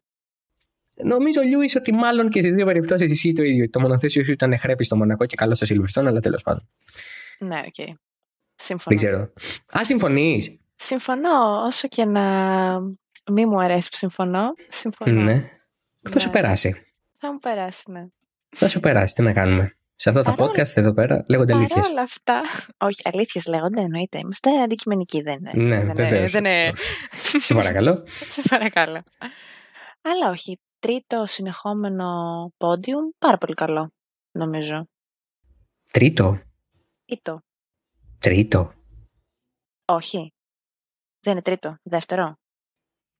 Νομίζω, Λιούις, ότι μάλλον και στις δύο περιπτώσεις ισχύει το ίδιο. Το μονοθέσιο σου ήταν χρέπι στο Μονακό και καλό στο Silverstone, αλλά τέλος πάντων. Ναι, οκ. Συμφωνώ. Δεν ξέρω. Α, συμφωνείς. Συμφωνώ, όσο και να μη μου αρέσει που συμφωνώ. Συμφωνώ. Ναι. Θα σου Ναι. περάσει. Θα μου περάσει, ναι. Θα σου περάσει. Τι να κάνουμε. Σε αυτά τα Παρόλα- podcast εδώ πέρα λέγονται αλήθειες. Παρά όλα αυτά. Όχι, αλήθειες λέγονται, εννοείται. Είμαστε αντικειμενικοί, δεν είναι. Ναι, δεν είναι- βεβαίως. Δεν είναι. Σε παρακαλώ. [laughs] Σε παρακαλώ. Αλλά όχι. Τρίτο συνεχόμενο πόντιουμ, πάρα πολύ καλό, νομίζω. Τρίτο; Ή το. Τρίτο. Όχι. Δεν είναι τρίτο. Δεύτερο.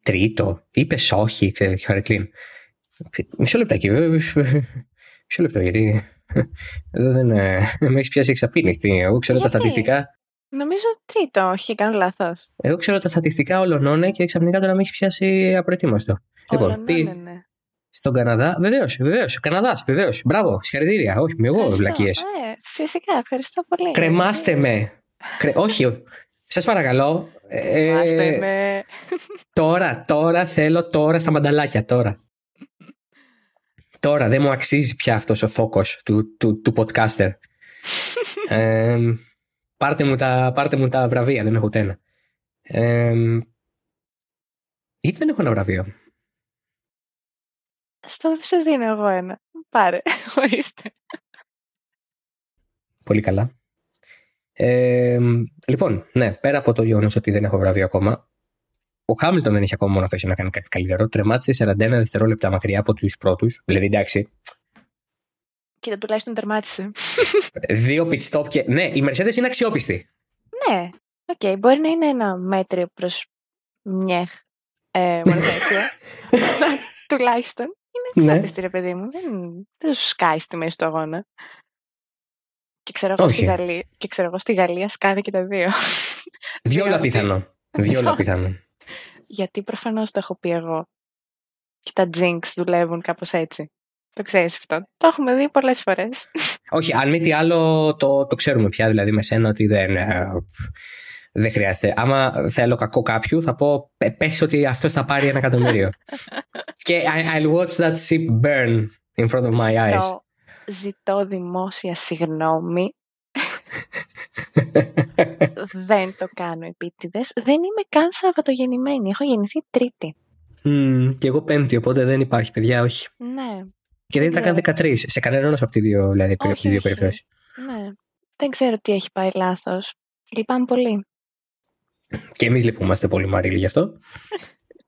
Τρίτο. Είπες όχι, ξέρει, Χαρικλίν. Μισό λεπτάκι. ε, Μισό λεπτό, γιατί. Εδώ δεν. ε, [laughs] Με έχεις πιάσει εξαπίνηστη. Εγώ ξέρω τα Γιατί; στατιστικά. Νομίζω τρίτο. Όχι, κάνω λάθος. Εγώ ξέρω τα στατιστικά όλων ναι, και ξαφνικά τώρα με έχεις πιάσει απροετοίμαστο. Λοιπόν, ναι, πει ναι, ναι. στον Καναδά. Βεβαίως, βεβαίως. Καναδάς, βεβαίως. Μπράβο, συγχαρητήρια. Όχι, με εγώ Ευχαριστώ. βλακίες. Ε, φυσικά, ευχαριστώ πολύ. Κρεμάστε με. Κρε... Όχι, σας παρακαλώ. ε, Κρεμάστε με. Τώρα, τώρα θέλω τώρα στα μανταλάκια, τώρα. Τώρα δεν μου αξίζει πια αυτός ο φόκος του, του, του podcaster. [laughs] Ε, πάρτε, μου τα, πάρτε μου τα βραβεία, δεν έχω ούτε ένα. Ε, ή δεν έχω ένα βραβείο. Στο σου δίνω εγώ ένα. Πάρε, [laughs] ορίστε. Πολύ καλά. Ε, λοιπόν, ναι, πέρα από το γεγονός ότι δεν έχω βραβείο ακόμα, ο Χάμιλτον δεν έχει ακόμα μόνο θέση να κάνει κάτι καλύτερο. Τερμάτισε 41 δευτερόλεπτα μακριά από τους πρώτους. Δηλαδή, εντάξει, Κοίτα, τουλάχιστον τερμάτισε. δύο pit stop και. Ναι, η Mercedes είναι αξιόπιστη. ναι, οκ, μπορεί να είναι ένα μέτριο προς meh ε, μονοθέσιο. Αλλά [laughs] τουλάχιστον είναι Ναι. αξιόπιστη, ρε παιδί μου. Δεν, δεν σου σκάει στη μέση του αγώνα. Και ξέρω, εγώ στη Όχι. Γαλλία, και ξέρω εγώ στη Γαλλία σκάνε και τα δύο. Διόλου Διότι- πιθανό. Διόλου πιθανό. Γιατί προφανώς το έχω πει εγώ. Και τα jinx δουλεύουν κάπως έτσι. Το ξέρεις αυτό. Το έχουμε δει πολλές φορές. Όχι, αν μη τι άλλο, το, το ξέρουμε πια, δηλαδή με σένα ότι δεν, ε, δεν χρειάζεται. Άμα θέλω κακό κάποιου, θα πω «Πε- πες ότι αυτός θα πάρει ένα εκατομμύριο. [laughs] και I, I'll watch that ship burn in front of my eyes. Ζητώ, ζητώ δημόσια συγγνώμη. Δεν το κάνω επίτηδες. Δεν είμαι καν Σαββατογεννημένη. Έχω γεννηθεί Τρίτη. Μμμ, και εγώ πέμπτη, οπότε δεν υπάρχει, παιδιά, όχι. Ναι, Και δεν ήταν καν 13, σε κανέναν από τι δύο, δηλαδή, από Όχι, τις δύο όχι. περιπτώσεις. ναι. Δεν ξέρω τι έχει πάει λάθος. Λυπάμαι πολύ. Και εμείς λυπούμαστε πολύ, Μαρίλη, γι' αυτό.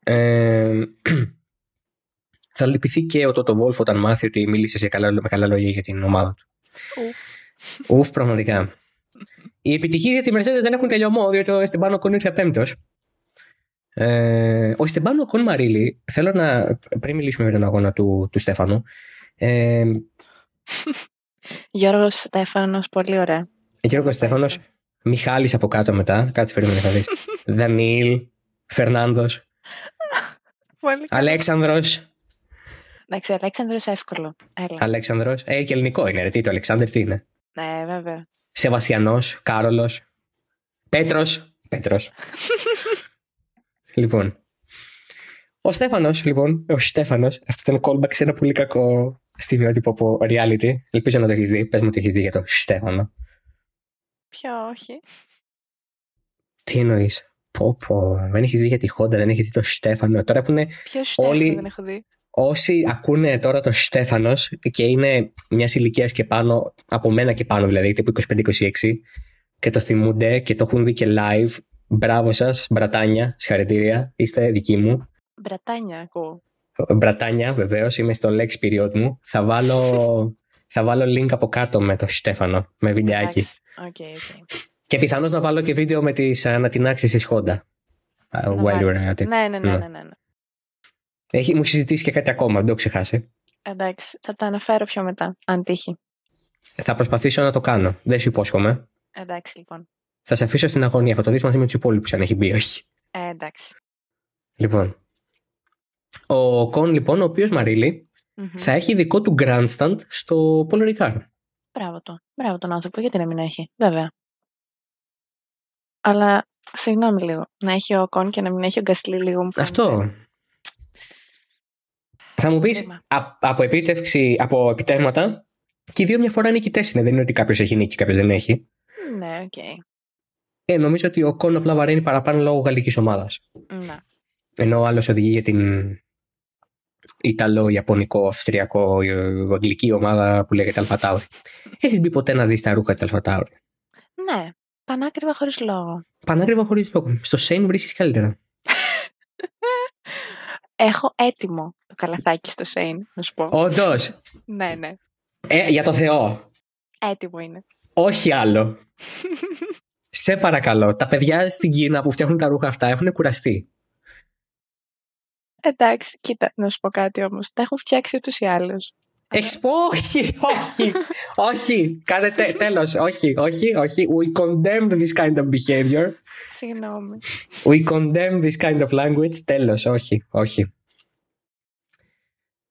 ε, [clears throat] θα λυπηθεί και ο Τότο Βόλφ όταν μάθει ότι μίλησες σε καλά, με καλά λόγια για την ομάδα του. Ουφ, πραγματικά. Οι επιτυχίες για τη Mercedes δεν έχουν τελειωμό, διότι ο Εστεμπάνο Κον ήρθε πέμπτος. Ε, ο Εστεμπάνο Κον Μαρίλη, θέλω να. πριν μιλήσουμε για τον αγώνα του, του Στέφανου. Ε, Γιώργος Στέφανος, πολύ ωραία. Γιώργος Στέφανος, Μιχάλης από κάτω μετά. Κάτσε περίμενε θα δεις. Δανίλ, Φερνάνδος, Πολύ καλά. Αλέξανδρος. Εντάξει, Αλέξανδρος εύκολο. Έλα. Αλέξανδρος. Ε, και ελληνικό είναι, ρε. Τι το Αλεξάνδρ, τι είναι; Ναι, βέβαια. Σεβασιανός, Κάρολος, Πέτρος. Πέτρος. λοιπόν. Ο Στέφανος, λοιπόν, ο Στέφανος, αυτό ήταν callback σε ένα πολύ κακό στιγμιότυπο από reality. Ελπίζω να το έχεις δει. Πες μου ότι έχεις δει για το Στέφανο. Ποιο όχι. Τι εννοείς; Πω πω, δεν έχεις δει για τη Honda, δεν έχεις δει το Στέφανο. Τώρα έχουν Ποιο Στέφανο Όλοι- δεν έχω δει; Όσοι ακούνε τώρα το Στέφανος και είναι μιας ηλικίας και πάνω, από μένα και πάνω δηλαδή, τύπου 25-26, και το θυμούνται και το έχουν δει και live, μπράβο σας, μπρατάνια, συγχαρητήρια, είστε δικοί μου. Μπρατάνια ακούω. Μπρατάνια, βεβαίως, είμαι στο Lex period μου. Θα βάλω, [laughs] θα βάλω link από κάτω με το Στέφανο, με βιντεάκι. Εντάξει. Οκ, οκ. Και πιθανώς να βάλω και βίντεο με τις ανατινάξεις της Honda. Uh, Να while βάλεις. you're at it. Ναι, ναι, ναι, Ναι. ναι, ναι, ναι. Έχει, μου έχει συζητήσει και κάτι ακόμα, δεν το ξεχάσει. Εντάξει, θα το αναφέρω πιο μετά, αν τύχει. Θα προσπαθήσω να το κάνω. Δεν σου υπόσχομαι. Εντάξει, λοιπόν. Θα σε αφήσω στην αγωνία. Θα το δεις μαζί με τους υπόλοιπους, αν έχει μπει, όχι. Ε, εντάξει. Λοιπόν. Ο Κον, λοιπόν, ο οποίος Μαρίλη, Μμμ. θα έχει δικό του grandstand στο Polar Ricard. μπράβο του. Μπράβο τον άνθρωπο, γιατί να μην έχει. Βέβαια. Αλλά, συγγνώμη λίγο, να έχει ο Κον και να μην έχει ο Γκασλί λίγο μου φαίνεται. Αυτό. Θα μου πεις Κρίμα. από επίτευξη, από επιτεύγματα, και οι δύο μια φορά νικητές είναι. Δεν είναι ότι κάποιος έχει νίκη και κάποιος δεν έχει. Ναι, οκ. Ε, νομίζω ότι Οκόν απλά βαραίνει παραπάνω λόγω γαλλικής ομάδας. Ναι. Ενώ ο άλλος οδηγεί για την Ιταλό, Ιαπωνικό, Αυστριακό, ε, Αγγλική ομάδα που λέγεται AlphaTauri. Έχεις μπει ποτέ να δεις τα ρούχα της AlphaTauri; Ναι, πανάκριβα χωρίς λόγο. Πανάκριβα χωρίς λόγο. Στο Shein βρίσκεις καλύτερα. Έχω έτοιμο το καλαθάκι στο Σέιν, να σου πω. Όντως. Ναι, ναι. Ε, για το Θεό. Έτοιμο είναι. Όχι άλλο. Σε παρακαλώ. Τα παιδιά στην Κίνα που φτιάχνουν τα ρούχα αυτά έχουν κουραστεί. Εντάξει, κοίτα, να σου πω κάτι όμως. Τα έχουν φτιάξει ούτως ή άλλως. Έχεις πω, όχι, όχι, όχι. Κάνετε τέλος. Όχι, όχι, όχι. We condemn this kind of behavior. Συγγνώμη. We condemn this kind of language. Τέλος, όχι, όχι.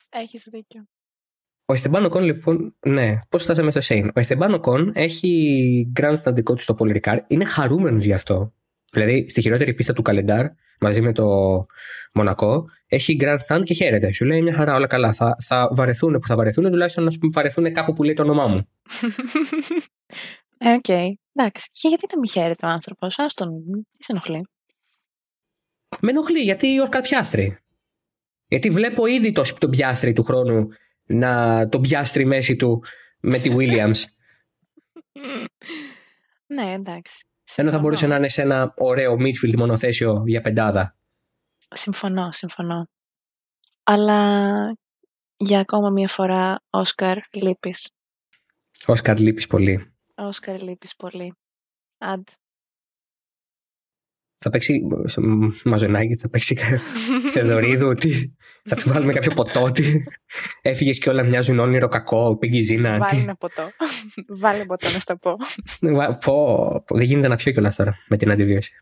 Έχεις δίκιο. Ο Εστεμπάνο Κον, λοιπόν, ναι, πώς φτάσαμε στο Σέιν. Ο Εστεμπάνο Κον έχει grandstand δικό του στο Πολυρικάρ. Είναι χαρούμενος γι' αυτό. Δηλαδή, στη χειρότερη πίστα του καλεντάρ, μαζί με το Μονακό, έχει grandstand και χαίρεται. Σου λέει μια χαρά, όλα καλά. Θα, θα βαρεθούν που θα βαρεθούν, τουλάχιστον να βαρεθούν κάπου που λέει το όνομά μου. Ε, οκ. Εντάξει. Και γιατί να μην χαίρεται ο άνθρωπος. Ας τον. Τι σε ενοχλεί; Με ενοχλεί, γιατί ο Πιάστρη. Γιατί βλέπω ήδη το, τον Πιάστρη του χρόνου να τον πιάστρει η μέση του με τη Williams. [laughs] ναι, εντάξει. Ενώ θα Συμφωνώ. μπορούσε να είναι σε ένα ωραίο midfield μονοθέσιο για πεντάδα. Συμφωνώ, συμφωνώ. Αλλά για ακόμα μία φορά, Όσκαρ, λείπεις. Όσκαρ λείπεις πολύ. Όσκαρ, λείπεις πολύ. Αντ. Θα παίξει μαζονάκι, θα παίξει [laughs] Θεοδωρίδου, ότι θα του βάλουμε κάποιο ποτό, ότι έφυγες και όλα μοιάζουν όνειρο κακό, πήγε ζήνα. Βάλε τι- ένα ποτό. Βάλε ποτό να στα πω. Βα- Πω, πω, δεν γίνεται να πιω κιόλας τώρα με την αντιβίωση.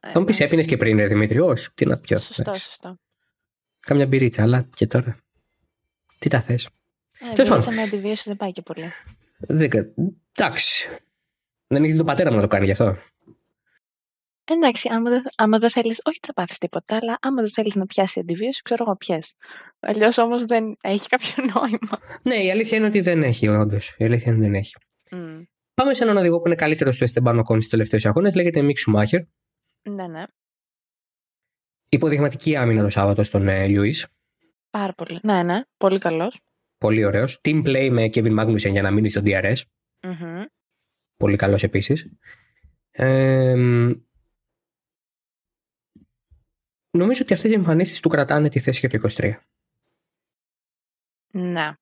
Θα μου πεις, Εντάξει. έπινες και πριν, ρε Δημήτρη. Όχι, τι να πιω. Σωστό, Εντάξει. σωστό. Κάμια μπυρίτσα, αλλά και τώρα. Τι τα θες. Ε, Τέλος πάντων. μπύτσα με αντιβίωση δεν πάει και πολύ. Δεν... κα- Εντάξει. Δεν έχεις τον πατέρα μου να το κάνει γι' αυτό. Εντάξει, άμα δεν, άμα δεν θέλεις, όχι ότι θα πάθεις τίποτα, αλλά άμα δεν θέλεις να πιάσεις αντιβίωση, ξέρω εγώ πιες. Αλλιώς όμως δεν έχει κάποιο [laughs] νόημα. Ναι, η αλήθεια είναι ότι δεν έχει, όντως. Η αλήθεια είναι ότι δεν έχει. Μμ. Πάμε σε έναν οδηγό που είναι καλύτερος στο Εστεμπάνο Κόν στι τελευταίε αγώνες. Λέγεται Μίξ Σουμάχερ. Ναι, ναι. Υποδειγματική άμυνα το Σάββατο στον ε, Lewis. Πάρα πολύ. Ναι, ναι. Πολύ καλός. Πολύ ωραίος. Team play με Kevin Magnussen για να μείνει στο DRS. Μμμ. Πολύ καλός επίσης. Ε, νομίζω ότι αυτές οι εμφανίσεις του κρατάνε τη θέση για το 23. Ναι.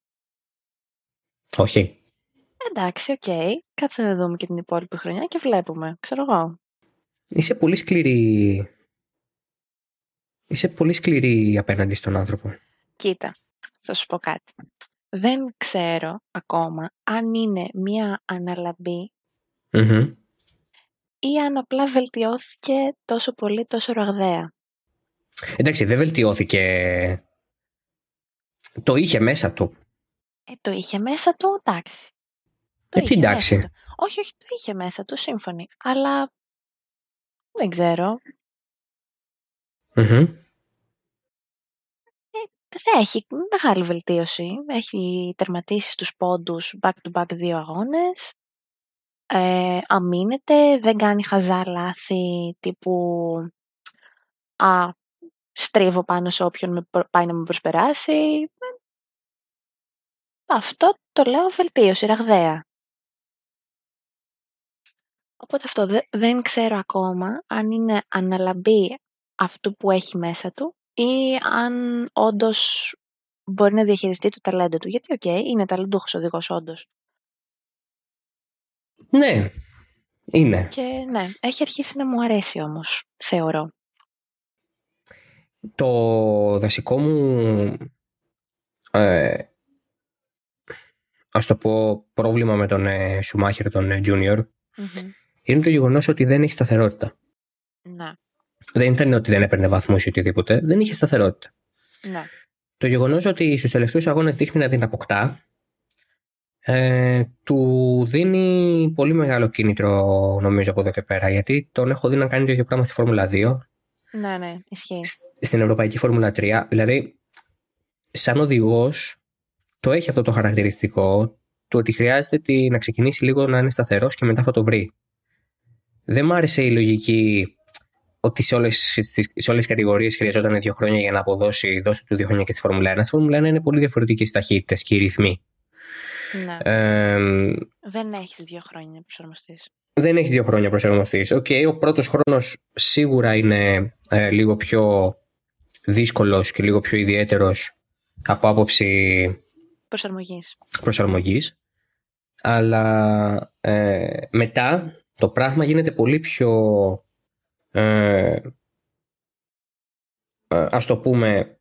Όχι. Εντάξει, οκ. Κάτσε να δούμε και την υπόλοιπη χρονιά και βλέπουμε. Ξέρω εγώ. Είσαι πολύ σκληρή. Είσαι πολύ σκληρή απέναντι στον άνθρωπο. Κοίτα, θα σου πω κάτι. Δεν ξέρω ακόμα αν είναι μία αναλαμπή Μμμ. ή αν απλά βελτιώθηκε τόσο πολύ, τόσο ραγδαία. Εντάξει, δεν βελτιώθηκε. Το είχε μέσα του. Ε, το είχε μέσα του, εντάξει. Το Ε, τι είχε εντάξει. μέσα του. Όχι, όχι, το είχε μέσα του, σύμφωνοι. Αλλά δεν ξέρω. Μμμ. Δεν έχει μεγάλη βελτίωση. Έχει τερματίσει στους πόντους back-to-back δύο αγώνες. Ε, αμήνεται, δεν κάνει χαζά λάθη τύπου «Α, στρίβω πάνω σε όποιον με προ- πάει να με προσπεράσει». Ε, Αυτό το λέω βελτίωση, ραγδαία. Οπότε αυτό δε- δεν ξέρω ακόμα αν είναι αναλαμπή αυτού που έχει μέσα του ή αν όντως μπορεί να διαχειριστεί το ταλέντο του. Γιατί, οκ, είναι ταλαντούχος οδηγός όντως. Ναι, είναι. Και ναι, έχει αρχίσει να μου αρέσει όμως, θεωρώ. Το δασικό μου ε, ας το πω πρόβλημα με τον ε, Σουμάχερ, τον ε, Junior Μμμ. είναι το γεγονός ότι δεν έχει σταθερότητα. Ναι, Δεν ήταν ότι δεν έπαιρνε βαθμούς ή οτιδήποτε, δεν είχε σταθερότητα. ναι. Το γεγονός ότι στους τελευταίους αγώνες δείχνει να την αποκτά ε, του δίνει πολύ μεγάλο κίνητρο νομίζω από εδώ και πέρα γιατί τον έχω δει να κάνει το ίδιο πράγμα στη Φόρμουλα 2 Ναι, ναι, ισχύει. στην Ευρωπαϊκή Φόρμουλα 3 δηλαδή σαν οδηγός το έχει αυτό το χαρακτηριστικό του ότι χρειάζεται τη, να ξεκινήσει λίγο να είναι σταθερός και μετά θα το βρει δεν μ' άρεσε η λογική ότι σε όλες σε όλες τις κατηγορίες χρειαζόταν δύο χρόνια για να αποδώσει, δώσει του δύο χρόνια και στη Φόρμουλα 1. Στη Φόρμουλα 1 είναι πολύ διαφορετικέ οι ταχύτητες και οι ρυθμοί. Ναι. Ε, Δεν έχεις δύο χρόνια να προσαρμοστεί. Δεν έχεις δύο χρόνια προσαρμοστεί. Οκ, ο πρώτος χρόνος σίγουρα είναι ε, λίγο πιο δύσκολος και λίγο πιο ιδιαίτερος από άποψη Προσαρμογής. προσαρμογής. Αλλά ε, μετά το πράγμα γίνεται πολύ πιο ε, ε, ας το πούμε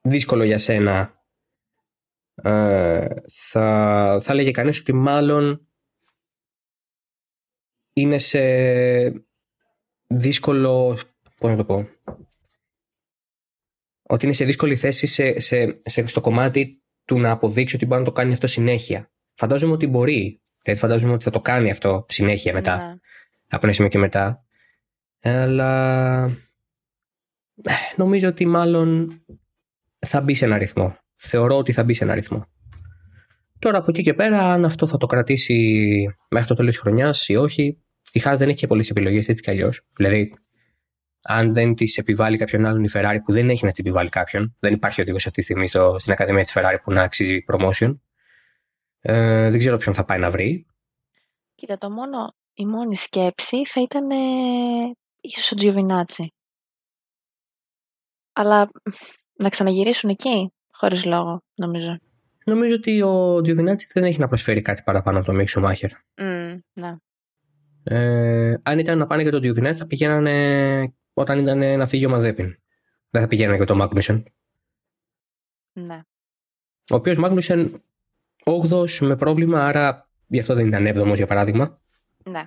δύσκολο για σένα ε, θα, θα λέγε κανείς ότι μάλλον είναι σε δύσκολο πώς να το πω ότι είναι σε δύσκολη θέση σε, σε, σε, στο κομμάτι του να αποδείξει ότι μπορεί να το κάνει αυτό συνέχεια. Φαντάζομαι ότι μπορεί. Δηλαδή φαντάζομαι ότι θα το κάνει αυτό συνέχεια μετά. Ναι. Από ένα σημείο και μετά. Αλλά ε, νομίζω ότι μάλλον θα μπει σε ένα ρυθμό. Θεωρώ ότι θα μπει σε ένα ρυθμό. Τώρα από εκεί και πέρα, αν αυτό θα το κρατήσει μέχρι το τέλος της χρονιάς ή όχι, η Χάς δεν έχει και πολλές επιλογές έτσι κι αλλιώς. Δηλαδή, αν δεν της επιβάλλει κάποιον άλλον η Ferrari που δεν έχει να της επιβάλλει κάποιον, δεν υπάρχει οδηγός αυτή τη στιγμή στο, στην Ακαδημία της Ferrari που να αξίζει promotion. Ε, δεν ξέρω ποιον θα πάει να βρει. Κοίτα, το μόνο, η μόνη σκέψη θα ήταν ε, ίσως ο Τζιοβινάτσι. Αλλά να ξαναγυρίσουν εκεί, χωρίς λόγο, νομίζω. Νομίζω ότι ο Τζιοβινάτσι δεν έχει να προσφέρει κάτι παραπάνω από τον Μίξο Μάχερ. Mm, ναι. Ε, αν ήταν να πάνε για τον Τζιοβινάτσι, θα πηγαίνανε όταν ήταν να φύγει ο Μαζέπιν. Δεν θα πηγαίνανε για τον Μάγνουσεν. Ναι. Ο οποίος Μάγνουσεν 8ο με πρόβλημα, άρα γι' αυτό δεν ήταν 7ο για παράδειγμα. Ναι.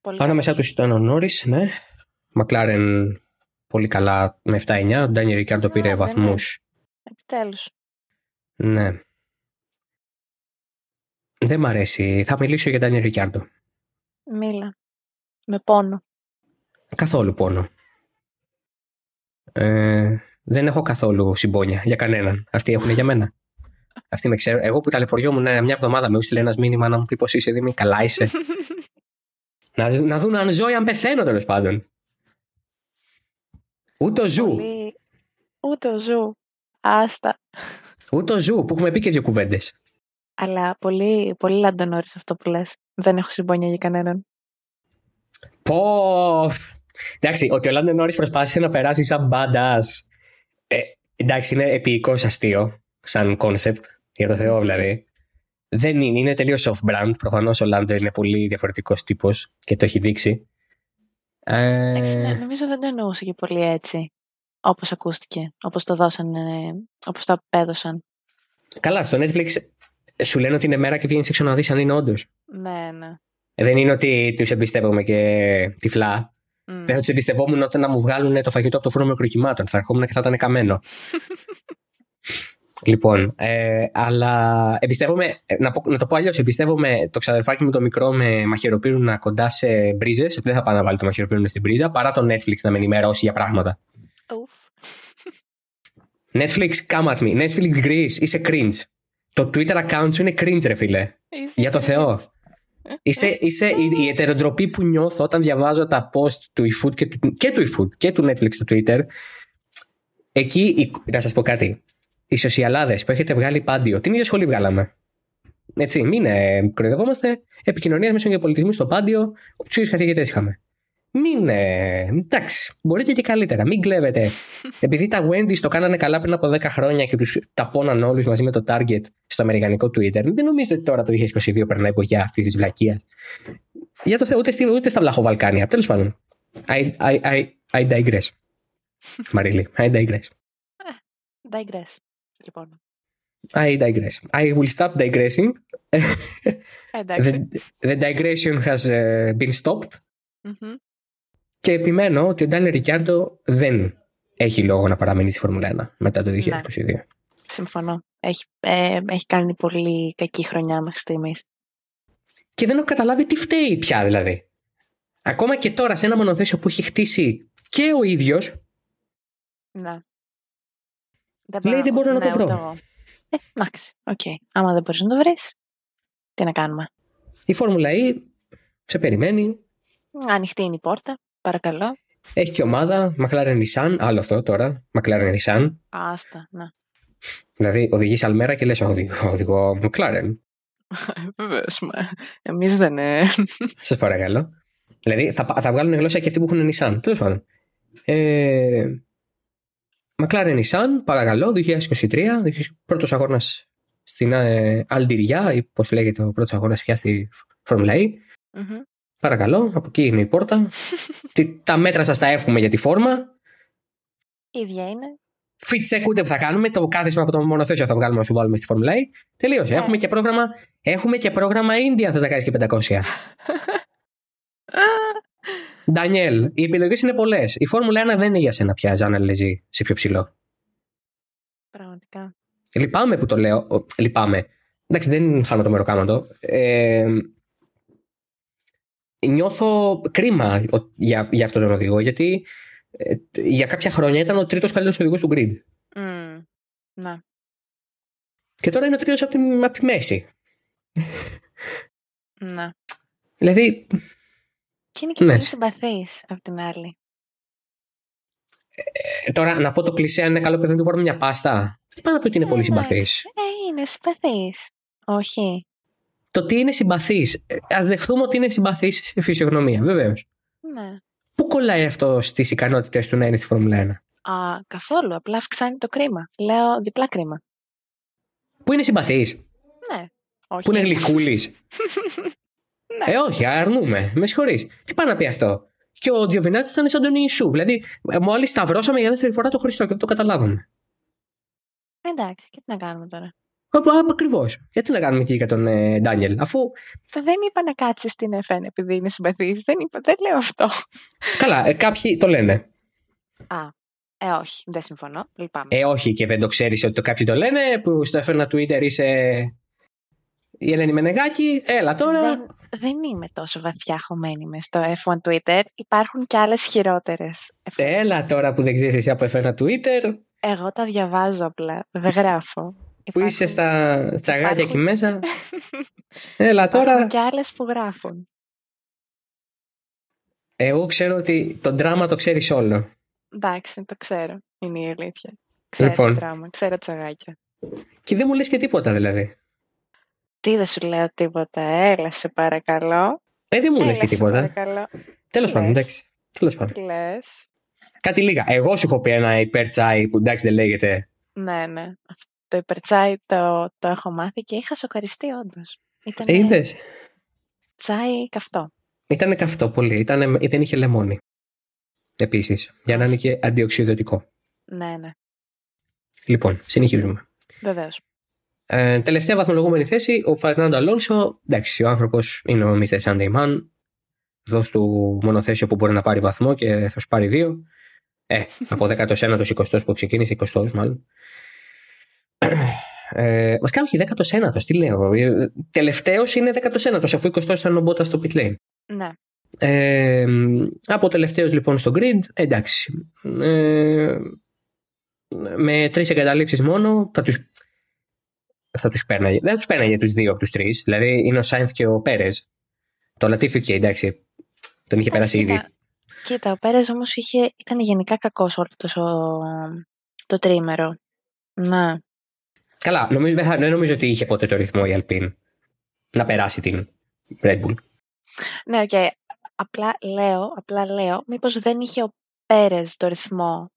Πολύ Ανάμεσά καλός. τους ήταν ο Νόρι, ναι. Μακλάρεν πολύ καλά με 7-9. Ο Ντάνιελ Ρικάρντο πήρε δεν βαθμούς. Επιτέλους. Ναι. Δεν μ' αρέσει. Θα μιλήσω για Ντάνιελ Ρικάρντο. Μίλα. Με πόνο. Καθόλου πόνο. Ε, δεν έχω καθόλου συμπόνια για κανέναν. Αυτοί έχουν για μένα. [laughs] Αυτοί με ξέρουν. Εγώ που ταλαιπωριόμουν ε, μια εβδομάδα με έστειλε ένας μήνυμα να μου πει πώς είσαι, Δήμη. Καλά είσαι. [laughs] να, να δουν αν ζω ή αν πεθαίνω τέλος πάντων. Ούτε ο Ζου. Πολύ... Ούτε ο Ζου. Άστα. Ούτε ο Ζου που έχουμε πει και δύο κουβέντες. Αλλά πολύ, πολύ Λάντο Νόρις αυτό που λες. Δεν έχω συμπόνια για κανέναν. Πω. Εντάξει, ότι ο Λάντο Νόρις προσπάθησε να περάσει σαν badass. Ε, εντάξει, είναι επιεικώς αστείο, σαν concept, για το Θεό δηλαδή. Δεν είναι, είναι τελείως off-brand. Προφανώς ο Λάντο είναι πολύ διαφορετικός τύπος και το έχει δείξει. Ε, Εντάξει, ναι, νομίζω δεν το εννοούσε και πολύ έτσι. Όπως ακούστηκε. Όπως το δώσαν, ε, όπως το απέδωσαν. Καλά, στο Netflix σου λένε ότι είναι μέρα και βγαίνει έξω να δει αν είναι όντως. Ναι, ναι. Δεν είναι ότι τους εμπιστεύομαι και τυφλά. Μμ. Δεν θα τους εμπιστευόμουν όταν να μου βγάλουν το φαγητό από το φούρνο μικροκυμάτων. Θα ερχόμουν και θα ήταν καμένο. [laughs] λοιπόν, ε, αλλά εμπιστεύομαι, ε, να, πω- να το πω αλλιώς, εμπιστεύομαι το ξαδερφάκι μου το μικρό με μαχαιροπύρουνα κοντά σε μπρίζες, ότι δεν θα πάει να βάλει το μαχαιροπύρουνα στην πρίζα, παρά το Netflix να με ενημερώσει για πράγματα. Ουφ. Netflix, come at me. Netflix Greece, είσαι cringe. Το Twitter account σου είναι cringe, ρε φίλε. Είσαι Για το cringe. Θεό. Είσαι, είσαι η, η ετεροτροπή που νιώθω όταν διαβάζω τα post του eFood και του, και του eFood και του Netflix στο Twitter. Εκεί, η- να σας πω κάτι. Οι σοσιαλάδες που έχετε βγάλει πάντιο, την ίδια σχολή βγάλαμε. Έτσι, μην ε, κοροϊδευόμαστε. Επικοινωνίας μέσω και πολιτισμού στο πάντιο, του ίδιου καθηγητέ είχαμε. Μην. Ε, εντάξει, μπορείτε και καλύτερα. Μην κλέβετε. [laughs] Επειδή τα Wendy's το κάνανε καλά πριν από 10 χρόνια και τους τα πόναν όλους μαζί με το Target στο αμερικανικό Twitter, δεν νομίζετε ότι τώρα το 2022 περνάει εποχή αυτής της βλακείας; Για το Θεό, ούτε, στη- ούτε στα Βλαχοβαλκάνια. Τέλος πάντων. I, I, I, I digress. [laughs] Μαρίλη, I digress. Digress. Λοιπόν. I digress. I will stop digressing. Εντάξει. The, the digression has uh, been stopped. Μμμ. Και επιμένω ότι ο Ντάνιελ Ρικιάρντο δεν έχει λόγο να παραμείνει στη Φόρμουλα 1 μετά το 2022. Συμφωνώ. Έχει, ε, έχει κάνει πολύ κακή χρονιά μέχρι στιγμής. Και δεν έχω καταλάβει τι φταίει πια δηλαδή. Ακόμα και τώρα σε ένα μονοθέσιο που έχει χτίσει και ο ίδιος. Ναι. Λέει δεν μπορώ να το ναι, ούτε βρω. εγώ. Ε, εντάξει, οκ. Άμα δεν μπορείς να το βρεις, τι να κάνουμε. Η Φόρμουλα E σε περιμένει. Ανοιχτή είναι η πόρτα, παρακαλώ. Έχει και ομάδα. McLaren Nissan. Άλλο αυτό τώρα. McLaren Nissan. Άστα, ναι. Δηλαδή οδηγείς Αλμέρα και λες: Οδηγώ, οδηγώ McLaren. [laughs] Βεβαίως, εμείς δεν. ε, [laughs] Σας παρακαλώ. Δηλαδή θα, θα βγάλουν γλώσσα και αυτοί που έχουν Nissan. Τέλος πάντων. Ε, McLaren Nissan, παρακαλώ, 2023. Πρώτος αγώνας στην ε, Αλντιριά, ή πώς λέγεται ο πρώτος αγώνας πια στη Φόρμουλα E. μμμ. Παρακαλώ, από εκεί είναι η πόρτα. [laughs] Τι- τα μέτρα σας τα έχουμε για τη φόρμα. ίδια είναι. Fit check ούτε που θα κάνουμε. Το κάθισμα από το μονοθέσιο θα βγάλουμε να σου βάλουμε στη Φόρμουλα E. Τελείωσε. Ναι. Έχουμε και πρόγραμμα, έχουμε και πρόγραμμα India αν θες να κάνεις και 500. [laughs] Ντανιέλ, οι επιλογές είναι πολλές. Η Φόρμουλα 1 δεν είναι για σένα πια, Ζάνα Λεζή, σε πιο ψηλό. Πραγματικά. Λυπάμαι που το λέω. Ο, λυπάμαι. Εντάξει, δεν χάνω το μεροκάματο. Ε, νιώθω κρίμα ο- για, για αυτόν τον οδηγό, γιατί ε, για κάποια χρόνια ήταν ο τρίτος καλύτερος οδηγός του grid. Μμ. Ναι. Και τώρα είναι ο τρίτος από, τη- από τη μέση. ναι. Δηλαδή, Και είναι και Ναι. πολύ συμπαθής απ' την άλλη. ε, τώρα να πω το κλεισέ, αν είναι καλό παιδί, να του πάρουμε μια πάστα. Τι πάει να πει ότι είναι πολύ Εντάξει. συμπαθής. Ε, είναι συμπαθής. Όχι. Το τι είναι συμπαθής. Α δεχθούμε ότι είναι συμπαθής σε φυσιογνωμία, βεβαίως. Ναι. Πού κολλάει αυτό στις ικανότητες του να είναι στη Φόρμουλα 1. Α, καθόλου. Απλά αυξάνει το κρίμα. Λέω διπλά κρίμα. Πού είναι συμπαθής; Ναι. Όχι. Πού είναι γλυκούλης; [laughs] Ναι. Ε, όχι, αρνούμε. Με συγχωρείς. Τι πάει να πει αυτό; Και ο Διοβινάτης ήταν σαν τον Ιησού. Δηλαδή, μόλις σταυρώσαμε για δεύτερη φορά τον Χριστό και δεν το καταλάβαμε. Εντάξει, και τι να κάνουμε τώρα. Ακριβώς. Γιατί να κάνουμε και για τον ε, Ντάνιελ, αφού. Δεν είπα να κάτσεις στην FN επειδή είναι συμπαθή. Δεν είπα, δεν λέω αυτό. Καλά, ε, κάποιοι το λένε. Α, ε, όχι, δεν συμφωνώ. Λυπάμαι. Ε, όχι, και δεν το ξέρεις ότι το κάποιοι το λένε, που στο έφερνα Twitter είσαι. Η Ελένη Μενεγάκη, έλα τώρα. δεν, δεν είμαι τόσο βαθιά χωμένη μες στο F1 Twitter. Υπάρχουν και άλλες χειρότερες. Έλα τώρα που δεν ξέρεις εσύ από έφερνα Twitter, Εγώ τα διαβάζω απλά. Δεν γράφω. Που είσαι στα τσαγάκια υπάρχουν- εκεί μέσα. [laughs] Έλα τώρα. Υπάρχουν και άλλες που γράφουν. Εγώ ξέρω ότι το δράμα το ξέρεις όλο. Εντάξει, το ξέρω. Είναι η αλήθεια. Ξέρω Λοιπόν. το δράμα, ξέρω τσαγάκια. Και δεν μου λες και τίποτα δηλαδή. Τι δεν σου λέω τίποτα. Έλα, σε παρακαλώ. Ε, δεν μου λες Έλα, και σε τίποτα. παρακαλώ. Τέλος πάντων, λες; εντάξει. Τέλος πάντων. Τι λες; Κάτι λίγα. Εγώ σου έχω πει ένα υπερτσάι που εντάξει δεν λέγεται. Ναι, ναι. Το υπερτσάι το, το έχω μάθει και είχα σοκαριστεί όντως. Ήταν Ε, είδες; τσάι καυτό. Ήταν καυτό πολύ. Ήτανε, δεν είχε λεμόνι. Επίσης. Για να είναι και αντιοξυδοτικό. Ναι, ναι. Λοιπόν, συνεχίζουμε. Βεβαίως. Ε, τελευταία βαθμολογούμενη θέση, ο Φερνάντο Αλόνσο. Εντάξει, ο άνθρωπος είναι ο Mr. Sunday Man. Δώσ' του μονοθέσιο που μπορεί να πάρει βαθμό και θα σου πάρει δύο. Ε, από [laughs] 19ο 20ο που ξεκίνησε, 20ο μάλλον. Ε, Μας κάνει όχι 19ο, τι λέω. Τελευταίος είναι 19ο, αφού 20ο ήταν ο Μπότας στο pit lane. Ναι. Ε, από τελευταίος λοιπόν στο grid, εντάξει. Ε, με τρεις εγκαταλείψεις μόνο θα τους, θα τους πέρναγε. Δεν θα τους πέρναγε τους δύο από τους τρεις. Δηλαδή είναι ο Σάινθ και ο Πέρες. Το Λατίφι και εντάξει. Τον είχε περάσει ήδη. Κοίτα, κοίτα, ο Πέρες όμως είχε, ήταν γενικά κακός όλο το, το τρίμερο. Ναι. Καλά, νομίζω, δεν, θα, δεν νομίζω ότι είχε ποτέ το ρυθμό η Alpine να περάσει την Red Bull. Ναι, οκ. Απλά λέω, απλά λέω, μήπως δεν είχε ο Πέρες το ρυθμό.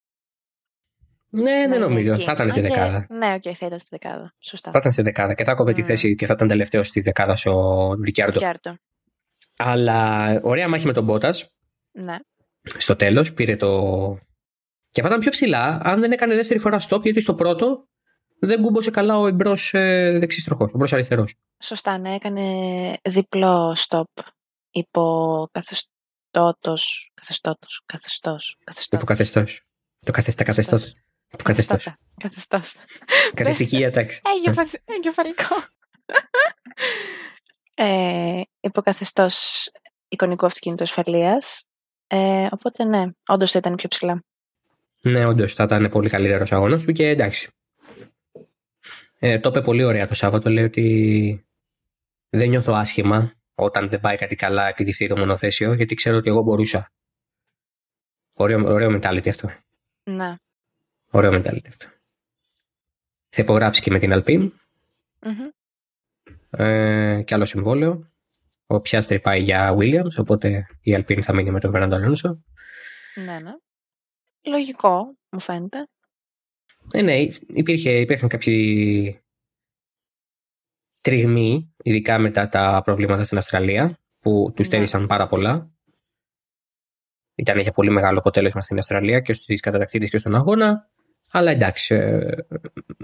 Ναι, να δεν είναι νομίζω. εκεί. Θα ήταν στη Οκ, δεκάδα. Ναι, οκ, θα ήταν στη δεκάδα. Σωστά. Θα ήταν στη δεκάδα και θα κόβε τη Μμ. θέση και θα ήταν τελευταίος στη δεκάδας ο Ρικιάρντο. Ρικιάρντο. Αλλά ωραία μάχη με τον Μπότα. Ναι. στο τέλος πήρε το... Και θα ήταν πιο ψηλά αν δεν έκανε δεύτερη φορά stop γιατί στο πρώτο δεν κούμπωσε καλά ο εμπρός ε, δεξής τροχός, ο εμπρός αριστερός. Σωστά, ναι, έκανε διπλό stop υπό καθεστώτος, καθεστώτος, καθεστώς, Το καθεστώς. καθεστώς. Το καθεστα καθεστώς. Καθεστώς. Καθεστώς. Καθεστική ατάξη. Εγκεφαλικό. ε, υποκαθεστώς εικονικού αυτοκίνητου ασφαλείας. Ε, οπότε ναι, όντως θα ήταν πιο ψηλά. Ναι, όντως θα ήταν πολύ καλύτερος αγώνας του και εντάξει. Ε, το είπε πολύ ωραία το Σάββατο. Λέει ότι δεν νιώθω άσχημα όταν δεν πάει κάτι καλά επειδή φταίει το μονοθέσιο, γιατί ξέρω ότι εγώ μπορούσα. Ωραίο, ωραίο mentality αυτό. Ναι. Ωραίο mentality αυτό. Θα υπογράψει και με την Alpine. Ε, και άλλο συμβόλαιο. Ο Πιάστρη πάει για Williams, οπότε η Alpine θα μείνει με τον Φερνάντο Αλόνσο. Ναι, ναι. Λογικό, μου φαίνεται. Ε, ναι, υπήρχε, υπήρχαν κάποιοι τριγμοί, ειδικά μετά τα προβλήματα στην Αυστραλία, που τους ναι. στέρισαν πάρα πολλά. Ήταν για πολύ μεγάλο αποτέλεσμα στην Αυστραλία και στις κατατακτήρες και στον αγώνα. Αλλά εντάξει, ε,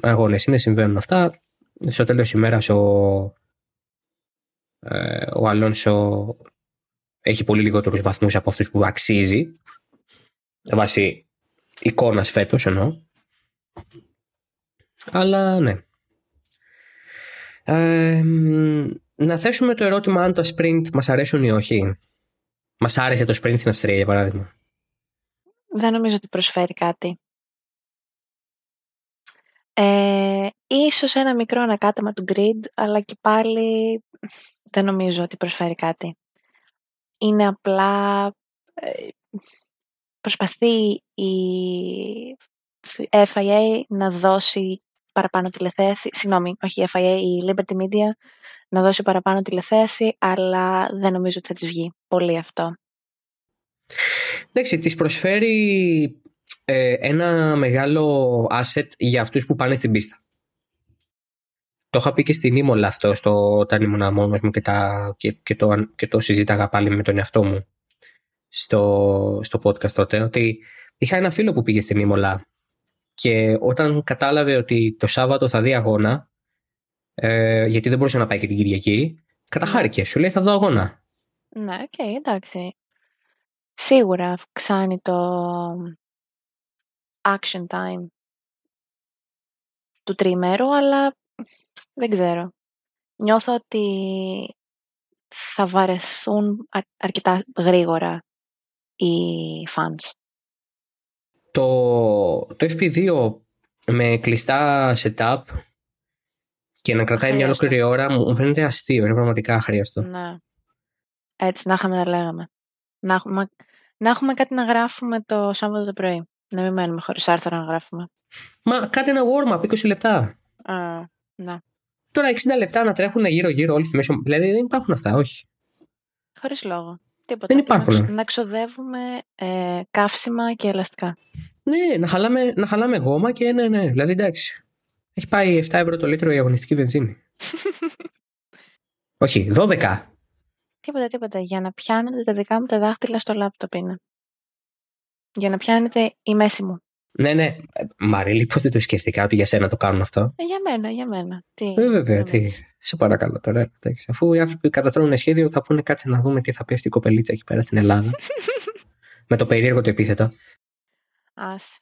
αγώνες είναι, συμβαίνουν αυτά. Στο τέλος τη ημέρας ο, ε, ο Αλόνσο έχει πολύ λιγότερους βαθμούς από αυτούς που αξίζει. Βάσει εικόνας φέτος εννοώ. Αλλά ναι. Ε, να θέσουμε το ερώτημα αν τα sprint μας αρέσουν ή όχι. Μας άρεσε το sprint στην Αυστρία για παράδειγμα. Δεν νομίζω ότι προσφέρει κάτι. Ε, ίσως ένα μικρό ανακάτεμα του grid, αλλά και πάλι δεν νομίζω ότι προσφέρει κάτι. Είναι απλά... Ε, προσπαθεί η FIA να δώσει παραπάνω τηλεθέαση, συγγνώμη, όχι η FIA, η Liberty Media, να δώσει παραπάνω τηλεθέαση, αλλά δεν νομίζω ότι θα της βγει πολύ αυτό. Εντάξει, της προσφέρει ε, ένα μεγάλο asset για αυτούς που πάνε στην πίστα. Το είχα πει και στην Ήμολα αυτό στο, όταν ήμουν μόνος μου και, τα, και, και, το, και το συζήταγα πάλι με τον εαυτό μου στο, στο podcast τότε, ότι είχα ένα φίλο που πήγε στην Ήμολα και όταν κατάλαβε ότι το Σάββατο θα δει αγώνα, ε, γιατί δεν μπορούσε να πάει και την Κυριακή, καταχάρηκε. Σου λέει θα δω αγώνα. Ναι, OK, okay, εντάξει. Σίγουρα αυξάνει το action time του τριμέρου, αλλά δεν ξέρω. Νιώθω ότι θα βαρεθούν αρκετά γρήγορα οι fans. Το, το FP2 με κλειστά setup και να κρατάει μια ολόκληρη ώρα μου φαίνεται αστείο. Είναι πραγματικά αχρίαστο. Ναι. Έτσι, να είχαμε να λέγαμε. Να έχουμε, να έχουμε κάτι να γράφουμε το Σάββατο το πρωί. Να μην μένουμε χωρίς άρθρα να γράφουμε. Μα κάτι ένα warm-up, 20 λεπτά. Α, ναι. Τώρα 60 λεπτά να τρέχουν γύρω-γύρω όλοι στη μέση. Δηλαδή δεν υπάρχουν αυτά, όχι. Χωρίς λόγο. Τίποτα. Δεν υπάρχουν. Να ξοδεύουμε ε, καύσιμα και ελαστικά. Ναι, να χαλάμε, να χαλάμε γόμα και ναι, ναι. Δηλαδή εντάξει. Έχει πάει 7 ευρώ το λίτρο η αγωνιστική βενζίνη. [laughs] Όχι, 12. Τίποτα, τίποτα. Για να πιάνετε τα δικά μου τα δάχτυλα στο λάπτοπ είναι. Για να πιάνετε η μέση μου. Ναι, ναι. Μαρίλη, πώς δεν το σκέφτηκα ότι για σένα το κάνουν αυτό; Ε, για μένα, για μένα. Τι, ε, βέβαια, τι. Σε παρακαλώ τώρα. Αφού οι άνθρωποι καταστρώνουν σχέδιο, θα πούνε κάτσε να δούμε τι θα πέφτει η κοπελίτσα εκεί πέρα στην Ελλάδα. [laughs] Με το περίεργο το επίθετο. Ας.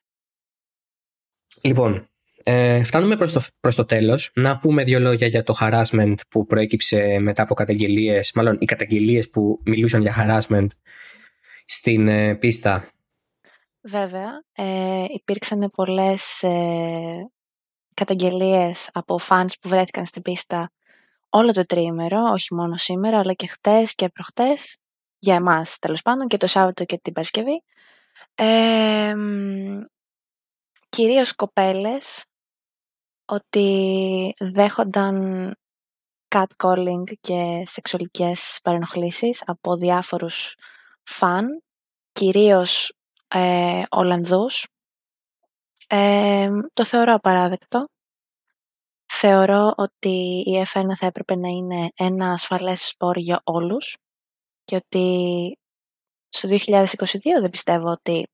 Λοιπόν, ε, φτάνουμε προς το, προς το τέλος. Να πούμε δύο λόγια για το harassment που προέκυψε μετά από καταγγελίες, μάλλον οι καταγγελίες που μιλούσαν για harassment στην ε, πίστα. Βέβαια, ε, υπήρξαν πολλές ε, καταγγελίες από fans που βρέθηκαν στην πίστα όλο το τρίμερο, όχι μόνο σήμερα, αλλά και χτες και προχτές, για εμάς τέλος πάντων, και το Σάββατο και την Παρασκευή. Ε, κυρίως κοπέλες ότι δέχονταν catcalling και σεξουαλικές παρενοχλήσεις από διάφορους φαν, κυρίως ε, Ολλανδούς. Ε, το θεωρώ απαράδεκτο. Θεωρώ ότι η F1 θα έπρεπε να είναι ένα ασφαλές σπορ για όλους και ότι στο 2022 δεν πιστεύω ότι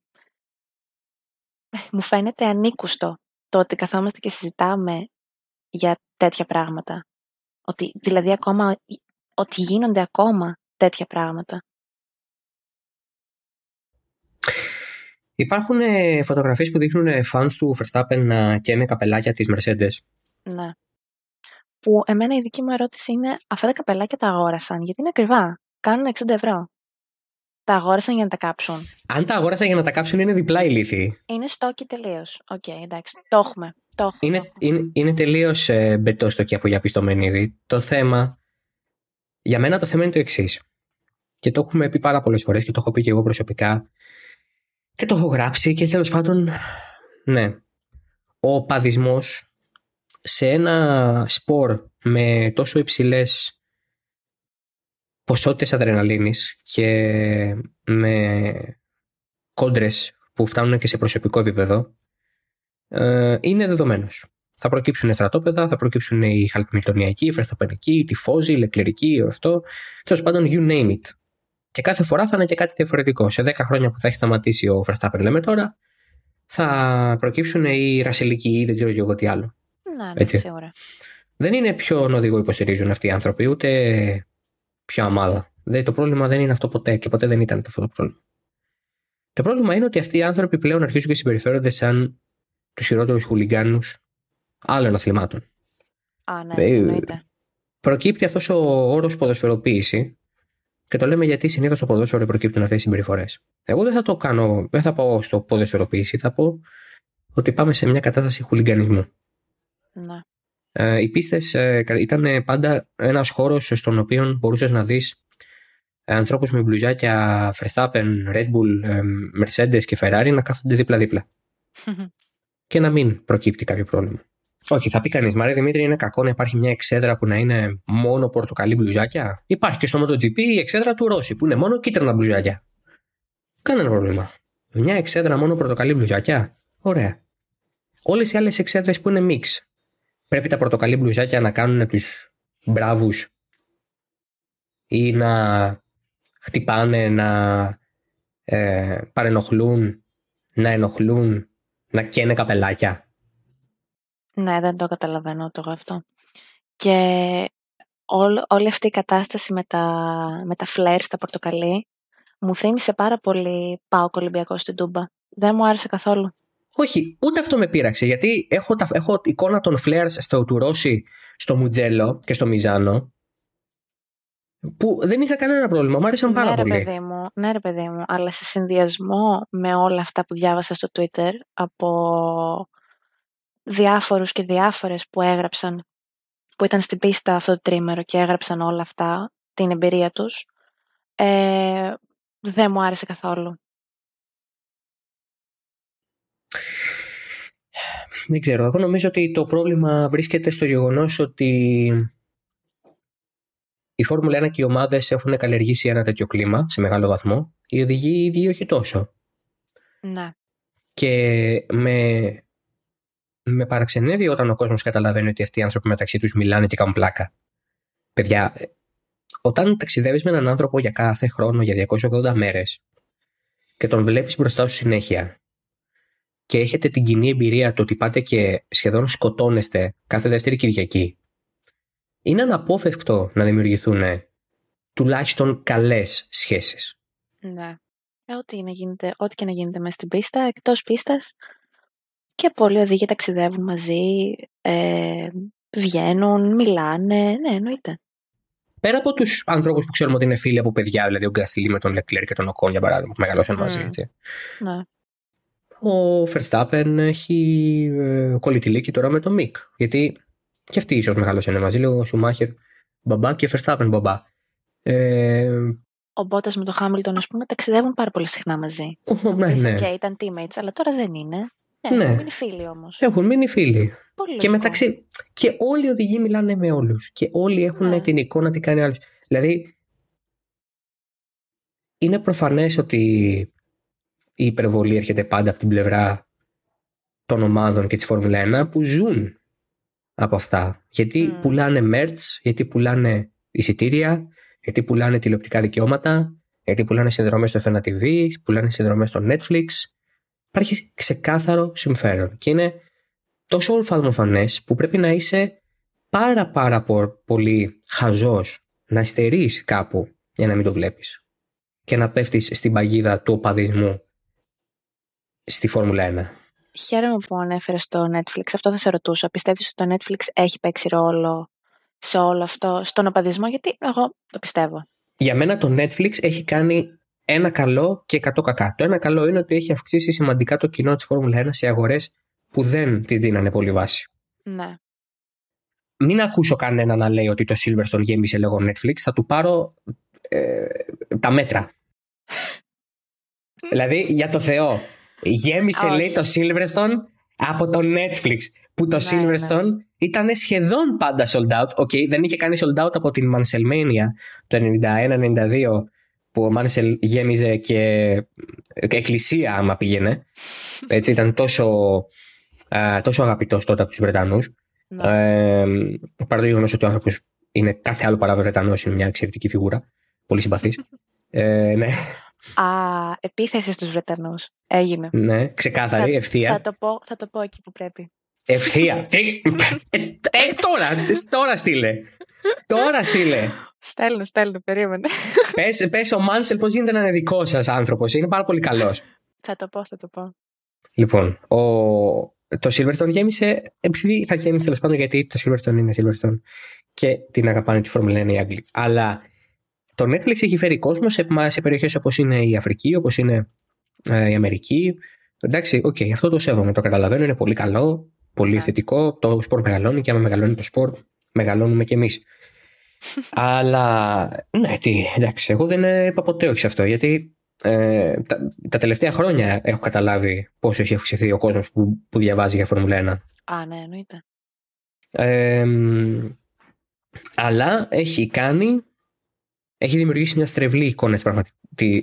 μου φαίνεται ανήκουστο το ότι καθόμαστε και συζητάμε για τέτοια πράγματα. Ότι δηλαδή ακόμα, ότι γίνονται ακόμα τέτοια πράγματα. Υπάρχουν ε, φωτογραφίες που δείχνουν ε, fans του Verstappen να καίνε καπελάκια της Mercedes. Ναι. Που εμένα η δική μου ερώτηση είναι αυτά τα καπελάκια τα αγόρασαν γιατί είναι ακριβά; Κάνουν 60 ευρώ. Τα αγόρασαν για να τα κάψουν. Αν τα αγόρασαν για να τα κάψουν είναι διπλά ηλίθιοι. Είναι στόκοι τελείως. Οκ, εντάξει. Το έχουμε. Το έχουμε. Είναι, είναι, είναι τελείως ε, μπετόστοκοι από διαπιστωμένη ήδη. Το θέμα. Για μένα το θέμα είναι το εξής. Και το έχουμε πει πάρα πολλές φορές και το έχω πει και εγώ προσωπικά. Και το έχω γράψει και τέλος πάντων. Ναι. Ο παδισμός σε ένα σπορ με τόσο υψηλές ποσότητες αδρεναλίνης και με κόντρες που φτάνουν και σε προσωπικό επίπεδο ε, είναι δεδομένος. Θα προκύψουν στρατόπεδα, θα προκύψουν οι χαλκμιλτονιακοί, οι φρεσταπενικοί, οι τυφώζοι, οι λεκλερικοί, αυτό. Τέλος πάντων, you name it. Και κάθε φορά θα είναι και κάτι διαφορετικό. Σε 10 χρόνια που θα έχει σταματήσει ο Verstappen, λέμε τώρα, θα προκύψουν οι ρασιλικοί ή δεν ξέρω εγώ τι άλλο. Ναι, ναι, Έτσι. σίγουρα. Δεν είναι ποιον οδηγό υποστηρίζουν αυτοί οι άνθρωποι, ούτε ποια ομάδα. Δεν, το πρόβλημα δεν είναι αυτό ποτέ και ποτέ δεν ήταν αυτό το πρόβλημα. Το πρόβλημα είναι ότι αυτοί οι άνθρωποι πλέον αρχίζουν και συμπεριφέρονται σαν τους χειρότερους χουλιγκάνους άλλων αθλημάτων. Α, ναι, Ε, εννοείται. Προκύπτει αυτός ο όρος ποδοσφαιροποίηση και το λέμε γιατί συνήθως στο ποδόσφαιρο προκύπτουν αυτές οι συμπεριφορές. Εγώ δεν θα το κάνω, δεν θα πω στο ποδοσφαιροποίηση, θα πω ότι πάμε σε μια κατάσταση χουλιγκανισμού. Ναι. Ε, οι πίστες ε, κα- ήταν πάντα ένας χώρος στον οποίο μπορούσες να δεις ε, ανθρώπους με μπλουζάκια Verstappen, Red Bull, ε, Mercedes και Ferrari να κάθονται δίπλα-δίπλα [laughs] και να μην προκύπτει κάποιο πρόβλημα. Όχι, θα πει κανείς, Μαρία Δημήτρη, είναι κακό να υπάρχει μια εξέδρα που να είναι μόνο πορτοκαλί μπλουζάκια. Υπάρχει και στο MotoGP η εξέδρα του Ρώση που είναι μόνο κίτρινα μπλουζάκια. Κανένα πρόβλημα. Μια εξέδρα μόνο πορτοκαλί μπλουζάκια. Ωραία. Όλες οι άλλες εξέδρες που είναι mix. Πρέπει τα πορτοκαλί μπλουζάκια να κάνουν τους μπράβους ή να χτυπάνε, να ε, παρενοχλούν, να ενοχλούν, να καίνε καπελάκια. Ναι, δεν το καταλαβαίνω το εγώ αυτό. Και όλη, όλη αυτή η κατάσταση με τα, με τα φλερ στα πορτοκαλί μου θύμισε πάρα πολύ πάω Ολυμπιακό στην Τούμπα. Δεν μου άρεσε καθόλου. Όχι, ούτε αυτό με πείραξε. Γιατί έχω, τα, έχω εικόνα των Flares στο του Ρώση, στο Μουτζέλο και στο Μιζάνο. Που δεν είχα κανένα πρόβλημα. Μου άρεσαν πάρα ναι, ρε, πολύ. παιδί μου, ναι, ρε παιδί μου, αλλά σε συνδυασμό με όλα αυτά που διάβασα στο Twitter από διάφορους και διάφορες που έγραψαν, που ήταν στην πίστα αυτό το τρίμερο και έγραψαν όλα αυτά, την εμπειρία τους, ε, δεν μου άρεσε καθόλου. Δεν ξέρω. Εγώ νομίζω ότι το πρόβλημα βρίσκεται στο γεγονός ότι η Φόρμουλα 1 και οι ομάδες έχουν καλλιεργήσει ένα τέτοιο κλίμα σε μεγάλο βαθμό. Οι οδηγοί ήδη όχι τόσο. Ναι. Και με, με παραξενεύει όταν ο κόσμος καταλαβαίνει ότι αυτοί οι άνθρωποι μεταξύ τους μιλάνε και κάνουν πλάκα. Παιδιά, ε, όταν ταξιδεύεις με έναν άνθρωπο για κάθε χρόνο για 280 μέρες και τον βλέπεις μπροστά σου συνέχεια και έχετε την κοινή εμπειρία το ότι πάτε και σχεδόν σκοτώνεστε κάθε δεύτερη Κυριακή, είναι αναπόφευκτο να δημιουργηθούν τουλάχιστον καλές σχέσεις. Ναι. Ε, ό,τι, να γίνεται, ό,τι και να γίνεται μέσα στην πίστα, εκτός πίστας και πολλοί οδηγοί ταξιδεύουν μαζί, ε, βγαίνουν, μιλάνε, ναι, εννοείται. Πέρα από τους ανθρώπους που ξέρουμε ότι είναι φίλοι από παιδιά, δηλαδή ο Γκαστιλί με τον Λεκλέρ και τον Οκόν, για παράδειγμα, που μεγαλώσαν μαζί, Μμμ. έτσι. Ναι. Ο Verstappen έχει ε, κολλητηλίκη τώρα με τον Μικ. Γιατί και αυτοί ίσως μεγαλώσαν μαζί. Λέω ο Σουμάχερ μπαμπά και Verstappen μπαμπά. Ε, Ο Μπότας με τον Χάμιλτον, ας πούμε, ταξιδεύουν πάρα πολύ συχνά μαζί. ο- ναι, Πες, ναι. οκ, ήταν teammates, αλλά τώρα δεν είναι. Ναι, Ναι. έχουν μείνει φίλοι όμως. Έχουν μείνει φίλοι. Πολύ Και λογικό. μεταξύ. Και όλοι οι οδηγοί μιλάνε με όλους. Και όλοι έχουν Ναι. την εικόνα τι κάνει άλλος. Δηλαδή. Είναι προφανές ότι η υπερβολή έρχεται πάντα από την πλευρά των ομάδων και της Φόρμουλα 1 που ζουν από αυτά. Γιατί Μμ. πουλάνε merch, γιατί πουλάνε εισιτήρια, γιατί πουλάνε τηλεοπτικά δικαιώματα, γιατί πουλάνε συνδρομές στο F1 TV, πουλάνε συνδρομές στο Netflix. Υπάρχει ξεκάθαρο συμφέρον. Και είναι τόσο ολφαλμοφανέ που πρέπει να είσαι πάρα πάρα πο- πολύ χαζός να στερείς κάπου για να μην το βλέπεις και να πέφτεις στην παγίδα του οπαδισμού στη Φόρμουλα 1. Χαίρομαι που ανέφερες στο Netflix. Αυτό θα σε ρωτούσα. Πιστεύεις ότι το Netflix έχει παίξει ρόλο σε όλο αυτό, στον οπαδισμό, γιατί εγώ το πιστεύω. Για μένα το Netflix έχει κάνει ένα καλό και εκατό κακά. Το ένα καλό είναι ότι έχει αυξήσει σημαντικά το κοινό της Φόρμουλα 1 σε αγορές που δεν της δίνανε πολύ βάση. Ναι. Μην ακούσω κανένα να λέει ότι το Silverstone γέμισε λόγω Netflix. Θα του πάρω ε, τα μέτρα. [laughs] δηλαδή, για το Θεό, γέμισε λέει το Silverstone από το Netflix. Που το ναι, ναι. Silverstone ήταν σχεδόν πάντα sold out. Okay, δεν είχε κάνει sold out από την Manselmania το 91-92 που ο Μάνσελ γέμιζε και εκκλησία άμα πήγαινε. [laughs] Έτσι ήταν τόσο, τόσο αγαπητός τότε από τους Βρετανούς. Ναι. Ε, παρά το γεγονός ότι ο άνθρωπος είναι κάθε άλλο παρά Βρετανός, είναι μια εξαιρετική φιγούρα. Πολύ συμπαθής. [laughs] ε, ναι. Α, επίθεση στους Βρετανούς. Έγινε. Ναι, ξεκάθαρη, ευθεία. Θα το, πω, θα το πω εκεί που πρέπει. Ευθεία. [laughs] ε, ε, τώρα, τώρα στείλε. Τώρα στείλε. Στέλνω, στέλνω, περίμενε. [laughs] Πες, πες ο Μάνσελ πώς γίνεται να είναι δικός σας άνθρωπος. Είναι πάρα πολύ καλός. Θα το πω, θα το πω. Λοιπόν, ο... το Silverstone γέμισε, επειδή θα γέμισε τέλος πάντων γιατί το Silverstone είναι Silverstone και την αγαπάνε τη Φόρμουλα 1 οι Άγγλοι. Αλλά το Netflix έχει φέρει κόσμο σε, σε περιοχές όπως είναι η Αφρική, όπως είναι ε, η Αμερική. Εντάξει, OK, okay, αυτό το σέβομαι, το καταλαβαίνω, είναι πολύ καλό, πολύ yeah. θετικό. Το σπορ μεγαλώνει και άμα μεγαλώνει το σπορ, μεγαλώνουμε κι εμείς. [laughs] Αλλά ναι, τι, εντάξει, εγώ δεν είπα ποτέ όχι σε αυτό γιατί ε, τα, τα, τελευταία χρόνια έχω καταλάβει πόσο έχει αυξηθεί ο κόσμος που, που διαβάζει για Φόρμουλα 1. Α, ναι, εννοείται. Ε, αλλά έχει κάνει, έχει δημιουργήσει μια στρεβλή εικόνα της, πραγματικ...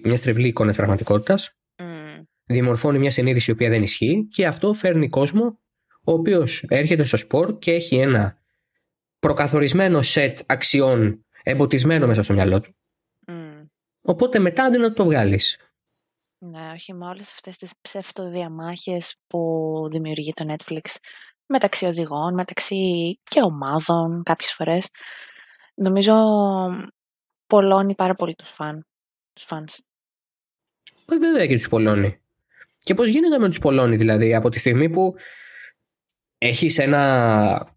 μια στρεβλή εικόνα της πραγματικότητας. Mm. Δημορφώνει μια συνείδηση η οποία δεν ισχύει και αυτό φέρνει κόσμο ο οποίος έρχεται στο σπορ και έχει ένα προκαθορισμένο σετ αξιών εμποτισμένο μέσα στο μυαλό του. Οπότε μετά αντί να το βγάλεις. Ναι, όχι με όλες αυτές τις ψευτοδιαμάχες που δημιουργεί το Netflix μεταξύ οδηγών, μεταξύ και ομάδων κάποιες φορές. Νομίζω πολλώνει πάρα πολύ τους φαν, τους φανς. Ε, βέβαια και τους πολλώνει. Και πώς γίνεται με τους πολλώνει δηλαδή από τη στιγμή που έχεις ένα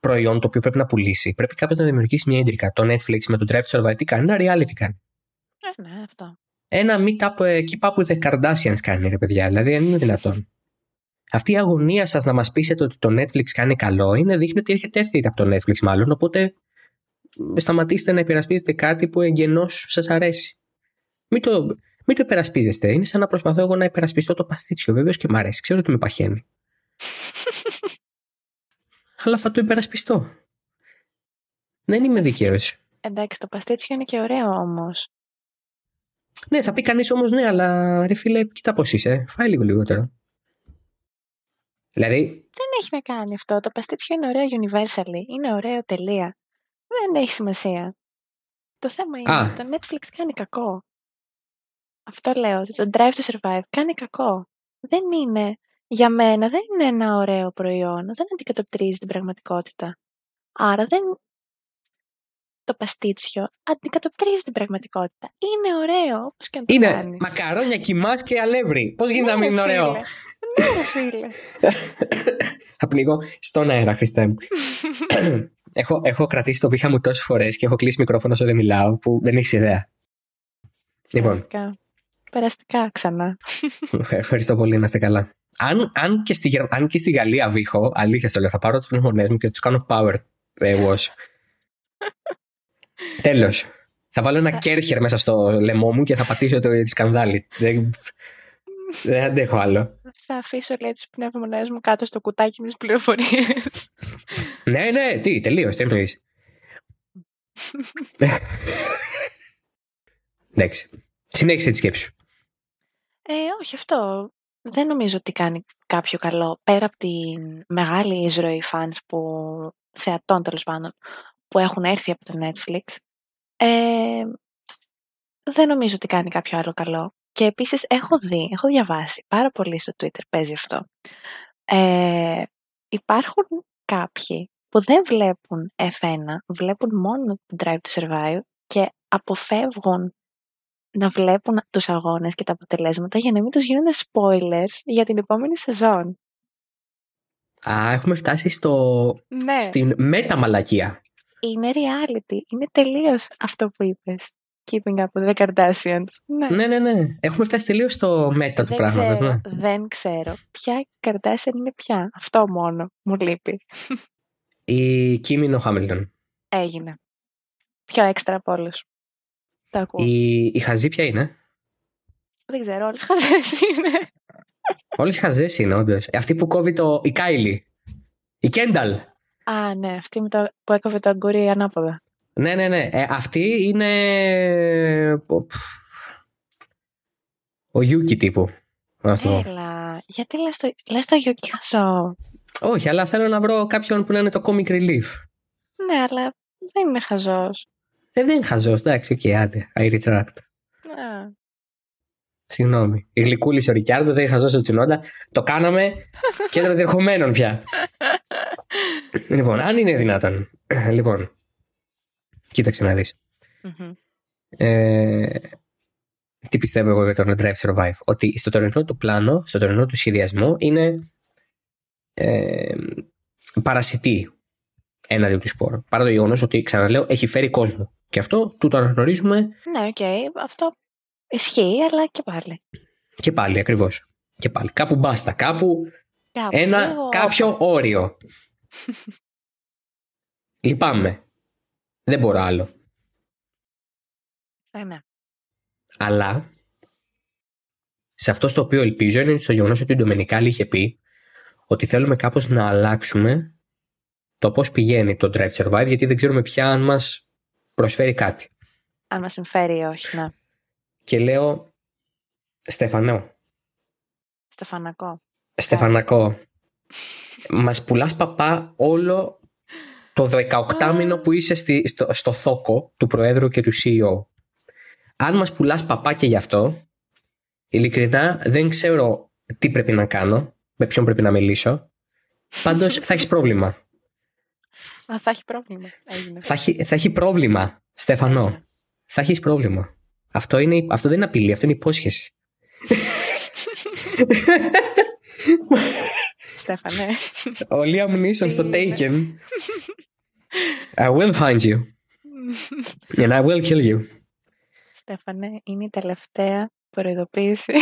προϊόν το οποίο πρέπει να πουλήσει. Πρέπει κάποιος να δημιουργήσει μια ίντρικα. Το Netflix με το Drive to Survive τι κάνει, ένα reality κάνει. Ε, ναι, αυτό. Ένα meetup εκεί που The Kardashians κάνει, ρε παιδιά. Δηλαδή δεν είναι δυνατόν. Αυτή η αγωνία σας να μας πείσετε ότι το Netflix κάνει καλό είναι δείχνει ότι έχετε έρθει από το Netflix μάλλον. Οπότε σταματήστε να υπερασπίζετε κάτι που εγγενώς σας αρέσει. Μην το, μην το υπερασπίζεστε. Είναι σαν να προσπαθώ εγώ να υπερασπιστώ το παστίτσιο. Βεβαίως και μ' αρέσει. Ξέρω ότι με παχαίνει. [laughs] αλλά θα το υπερασπιστώ. Δεν είμαι δίκαιο. Εντάξει, το παστίτσιο είναι και ωραίο όμως. Ναι, θα πει κανείς όμως ναι, αλλά ρε φίλε, κοίτα πώς είσαι. Φάει λίγο λιγότερο. Δηλαδή. Δεν έχει να κάνει αυτό. Το παστίτσιο είναι ωραίο universally. Είναι ωραίο τελεία. Δεν έχει σημασία. Το θέμα είναι ότι το Netflix κάνει κακό. Αυτό λέω. Το Drive to Survive κάνει κακό. Δεν είναι για μένα δεν είναι ένα ωραίο προϊόν, δεν αντικατοπτρίζει την πραγματικότητα. Άρα δεν... Το παστίτσιο αντικατοπτρίζει την πραγματικότητα. Είναι ωραίο, όπως και να το Είναι κάνεις. μακαρόνια, κοιμάς και αλεύρι. Πώς γίνεται να μην είναι ωραίο; Ναι, φίλε. [laughs] Θα πνίγω στον αέρα, Χριστέ μου. [laughs] έχω, έχω κρατήσει το βήχα μου τόσες φορές και έχω κλείσει μικρόφωνο όσο δεν μιλάω, που δεν έχεις ιδέα. Λοιπόν. Περαστικά ξανά. Ευχαριστώ πολύ, να είστε καλά. Αν, αν, και στη, αν και στη Γαλλία βήχω, αλήθεια στο λέω, θα πάρω τους πνευμονέ μου και θα τους κάνω power ε, wash. [laughs] Τέλος. Θα βάλω ένα κέρχερ μέσα στο λαιμό μου και θα πατήσω το τη σκανδάλη. Δεν, δεν αντέχω άλλο. Θα αφήσω λέει τις πνεύμονέ μου κάτω στο κουτάκι με τι πληροφορίε. ναι, ναι, τι, τελείω. Τι εννοείς. Εντάξει. Συνέχισε τη σκέψη σου. Ε, όχι αυτό δεν νομίζω ότι κάνει κάποιο καλό πέρα από τη μεγάλη εισρωή fans που θεατών τέλος πάντων που έχουν έρθει από το Netflix ε, δεν νομίζω ότι κάνει κάποιο άλλο καλό και επίσης έχω δει, έχω διαβάσει πάρα πολύ στο Twitter παίζει αυτό ε, υπάρχουν κάποιοι που δεν βλέπουν F1 βλέπουν μόνο το Drive to Survive και αποφεύγουν να βλέπουν τους αγώνες και τα αποτελέσματα για να μην τους γίνονται spoilers για την επόμενη σεζόν. Α, έχουμε φτάσει στο... Ναι. στην μεταμαλακία. Είναι reality. Είναι τελείως αυτό που είπες. Keeping up with the Kardashians. Ναι. Ναι, ναι, ναι. Έχουμε φτάσει τελείως στο μέτα του δεν, πράγματος. ξέρω, Ναι. δεν ξέρω. Ποια Kardashian είναι πια. Αυτό μόνο μου λείπει. Η Kim είναι ο Χάμιλτον. Έγινε. Πιο έξτρα από όλους. Το ακούω. Η, η Χαζή ποια είναι; Δεν ξέρω, όλες χαζές είναι. Όλες οι χαζές είναι, όντως. Αυτή που κόβει το. Η Κάιλι. Η Κένταλ. Α, ναι, αυτή με το, που έκοβε το αγκούρι ανάποδα. Ναι, ναι, ναι. Ε, αυτή είναι. ο- πφ, Ο Γιούκι τύπου. Να σου πω. Έλα, γιατί λες το, λες το Γιούκι χαζό. Όχι, αλλά θέλω να βρω κάποιον που να είναι το comic relief. Ναι, αλλά δεν είναι χαζός. Ε, δεν είναι χαζός, εντάξει, οκ, άντε. I retract. Α, Συγγνώμη. Η γλυκούλης ο Ρικιάρδο δεν είναι χαζός ο Τσουνόντα. Το κάναμε [laughs] και των διερχομένων πια. [laughs] λοιπόν, αν είναι δυνατόν. λοιπόν, κοίταξε να δεις. μμμ. Ε, τι πιστεύω εγώ για τον Drive Survive. Ότι στο τωρινό του πλάνο, στο τωρινό του σχεδιασμό είναι ε, παρασιτεί έναντι του σπορ. Παρά το γεγονός ότι, ξαναλέω, έχει φέρει κόσμο. Και αυτό του το αναγνωρίζουμε Ναι, οκ, αυτό ισχύει, αλλά και πάλι. και πάλι ακριβώς. Και πάλι. Κάπου μπάστα. Κάπου Κάπου ένα λίγο- κάποιο όριο. [laughs] Λυπάμαι. Δεν μπορώ άλλο. Ε, ναι. Αλλά σε αυτό στο οποίο ελπίζω είναι στο γεγονός ότι ο Ντομενικάλη είχε πει ότι θέλουμε κάπως να αλλάξουμε το πώς πηγαίνει το Drive Survive γιατί δεν ξέρουμε πια αν μας προσφέρει κάτι. Αν μας συμφέρει ή όχι, ναι. Και λέω Στεφανό, Στεφανακό. Στεφανακό, μας πουλάς παπά όλο το 18 μήνο που είσαι στη, στο, στο θόκο του Προέδρου και του CEO. Αν μας πουλάς παπά και γι' αυτό, ειλικρινά δεν ξέρω τι πρέπει να κάνω, με ποιον πρέπει να μιλήσω. Πάντως θα έχεις πρόβλημα. Α, θα έχει πρόβλημα. Έγινε. Θα έχει, θα έχει πρόβλημα, Στεφανό. Έγινε. Θα έχεις πρόβλημα. Αυτό, είναι, αυτό δεν είναι απειλή, αυτό είναι υπόσχεση. [laughs] [laughs] Στέφανε. Ο Liam Neeson στο Είναι. Taken. I will find you. And I will kill you. Στέφανε, είναι η τελευταία προειδοποίηση.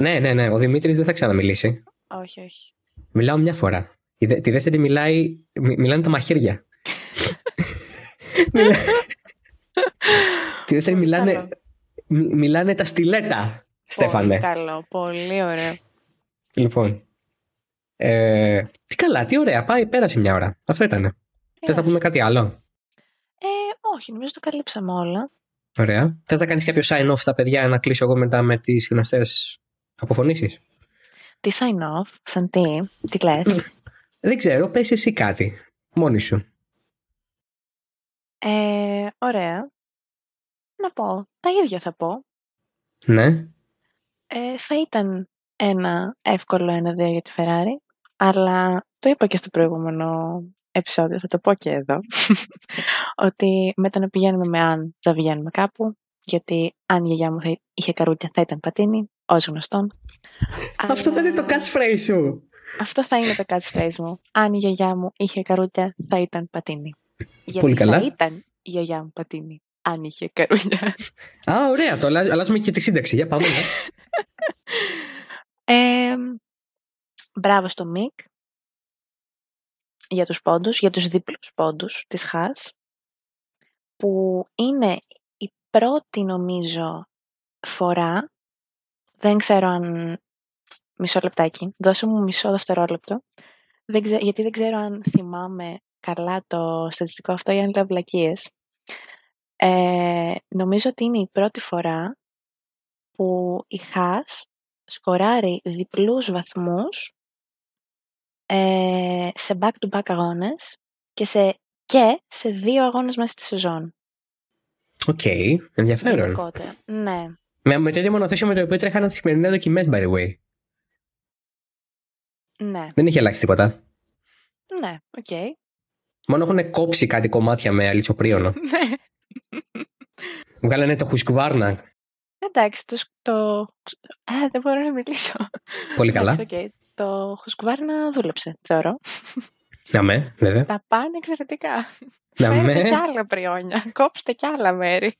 Ναι, ναι, ναι. Ο Δημήτρης δεν θα ξαναμιλήσει. όχι, όχι. Μιλάω μια φορά. Η δε- Τη δεύτερη μιλάει, μι- μιλάνε τα μαχαίρια. Μιλά- Τη δεύτερη Πολύ μιλάνε, καλό. μι- μιλάνε τα στιλέτα, Στέφανε. Πολύ καλό, πολύ ωραίο. Λοιπόν. Ε, τι καλά, τι ωραία. Πάει, πέρασε μια ώρα. Αυτό ήταν. Θες να πούμε κάτι άλλο; Ε, όχι, νομίζω το καλύψαμε όλα. Ωραία. Θες να κάνεις κάποιο sign off στα παιδιά να κλείσω εγώ μετά με τις γνωστές αποφωνήσεις; Τι sign off, σαν τι, τι λες. Δεν ξέρω, πες εσύ κάτι. Μόνη σου. Ε, ωραία. Να πω, τα ίδια θα πω. Ναι. Ε, θα ήταν ένα εύκολο ένα-δύο για τη Ferrari, αλλά το είπα και στο προηγούμενο επεισόδιο, θα το πω και εδώ, [laughs] ότι με το να πηγαίνουμε με αν θα βγαίνουμε κάπου, γιατί αν η γιαγιά μου θα είχε καρούτια θα ήταν πατίνι, ως γνωστόν. Αυτό δεν είναι το Αλλά- catchphrase σου. Αυτό θα είναι το catchphrase μου. Αν η γιαγιά μου είχε καρούτια θα ήταν πατίνι. Γιατί Πολύ καλά. θα ήταν η γιαγιά μου πατίνι, αν είχε καρούτια. Α, ωραία. Το αλλάζ- αλλάζουμε και τη σύνταξη. Για πάμε. ναι. [laughs] Ε, μπράβο στο Μικ. Για τους πόντους, για τους δίπλους πόντους της ΧΑΣ που είναι η πρώτη νομίζω φορά δεν ξέρω αν μισό λεπτάκι, δώσε μου μισό δευτερόλεπτο δεν ξέ- γιατί δεν ξέρω αν θυμάμαι καλά το στατιστικό αυτό ή αν λέω βλακείες. Ε, νομίζω ότι είναι η πρώτη φορά που η Haas σκοράρει διπλούς βαθμούς ε, σε back-to-back αγώνες και σε, και σε δύο αγώνες μέσα στη σεζόν. Οκ. Ενδιαφέρον. Γενικότερα. Ναι. Με, με το ίδιο μονοθέσιο με το οποίο τρέχανε τις σημερινές δοκιμές, by the way. Ναι. Δεν έχει αλλάξει τίποτα. Ναι. Οκ. Μόνο έχουν κόψει κάτι κομμάτια με αλυσοπρίονο. [laughs] Ναι. Βγάλανε το Husqvarna. Εντάξει, το, το... Α, δεν μπορώ να μιλήσω. Πολύ καλά. Εντάξει, okay. Το Husqvarna δούλεψε, θεωρώ. Να με, βέβαια. Τα πάνε εξαιρετικά. Να Φέρετε με. κι άλλα πριόνια. Κόψτε κι άλλα μέρη.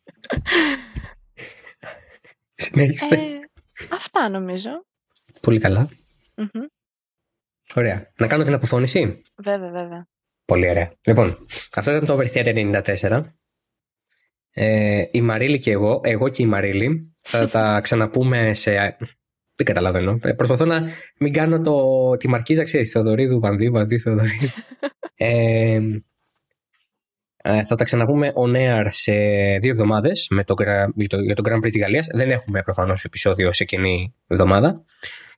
Συνέχισε. Ε, αυτά νομίζω. Πολύ καλά. Μμμ. Ωραία. Να κάνω την αποφώνηση. Βέβαια, βέβαια. Πολύ ωραία. Λοιπόν, αυτό ήταν το Oversteer 94. Ε, η Μαρίλη και εγώ, εγώ και η Μαρίλη, θα τα [laughs] ξαναπούμε σε. Δεν καταλαβαίνω. Ε, Προσπαθώ να μην κάνω το, τη μαρκίζα, ξέρεις, Θεοδωρίδου, Βανδύ, Βανδύ, Θεοδωρίδου. [laughs] ε, ε, θα τα ξαναπούμε on air σε δύο εβδομάδες με το, Gra- για το, για το Grand Prix της Γαλλίας. Δεν έχουμε προφανώς επεισόδιο σε καινή εβδομάδα.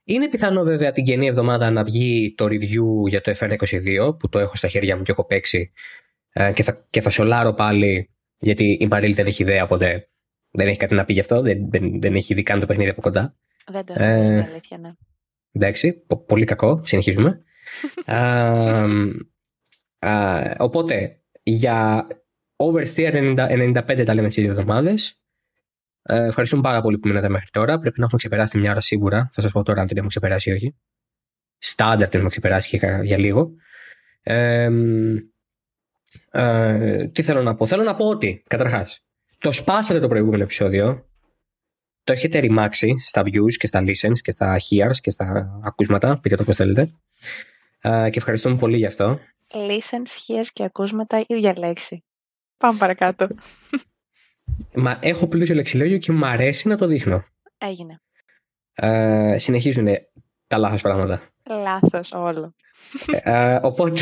Είναι πιθανό βέβαια την καινή εβδομάδα να βγει το review για το F122 που το έχω στα χέρια μου και έχω παίξει ε, και, θα, και θα σολάρω πάλι γιατί η Μαρίλη δεν έχει ιδέα ποτέ. Δεν έχει κάτι να πει γι' αυτό, δεν, δεν, δεν έχει δει καν το παιχνίδι από κοντά. Δεν το Ε, έχω δει, η αλήθεια, ναι. Εντάξει, πο- πολύ κακό, συνεχίζουμε. [laughs] Α, α, οπότε, για Oversteer 90, 95 τα λέμε σε δύο εβδομάδες. Ε, ευχαριστούμε πάρα πολύ που μείνατε μέχρι τώρα. Πρέπει να έχουμε ξεπεράσει μια ώρα σίγουρα. Θα σας πω τώρα αν την έχουμε ξεπεράσει ή όχι. Στάνταρ την έχουμε ξεπεράσει και για λίγο. Ε, ε, τι θέλω να πω. Θέλω να πω ότι, καταρχάς, το σπάσατε το προηγούμενο επεισόδιο. Το έχετε ρημάξει στα views και στα listens και στα hears και στα ακούσματα. Πείτε το πώ θέλετε. Ε, και ευχαριστούμε πολύ γι' αυτό. Listen, hears και ακούσματα, ίδια λέξη. Πάμε παρακάτω. [laughs] Μα έχω πλούσιο λεξιλόγιο και μου αρέσει να το δείχνω. Έγινε. Ε, συνεχίζουν τα λάθος πράγματα. Λάθος όλο. Ε, οπότε,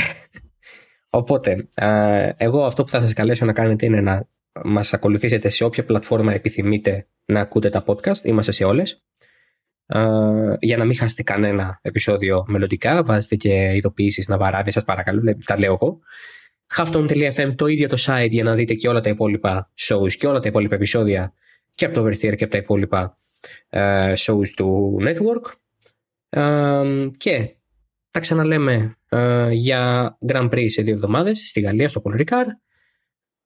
[laughs] οπότε ε, εγώ αυτό που θα σας καλέσω να κάνετε είναι να μας ακολουθήσετε σε όποια πλατφόρμα επιθυμείτε να ακούτε τα podcast. Είμαστε σε όλες. Ε, για να μην χάσετε κανένα επεισόδιο μελλοντικά, βάζετε και ειδοποιήσεις να βαράνε, σας παρακαλώ, λέ- τα λέω εγώ. Halfton.fm το ίδιο το site για να δείτε και όλα τα υπόλοιπα shows και όλα τα υπόλοιπα επεισόδια και από το Oversteer και από τα υπόλοιπα ε, shows του network. Ε, και τα ξαναλέμε ε, για Grand Prix σε δύο εβδομάδες στη Γαλλία, στο Paul Ricard.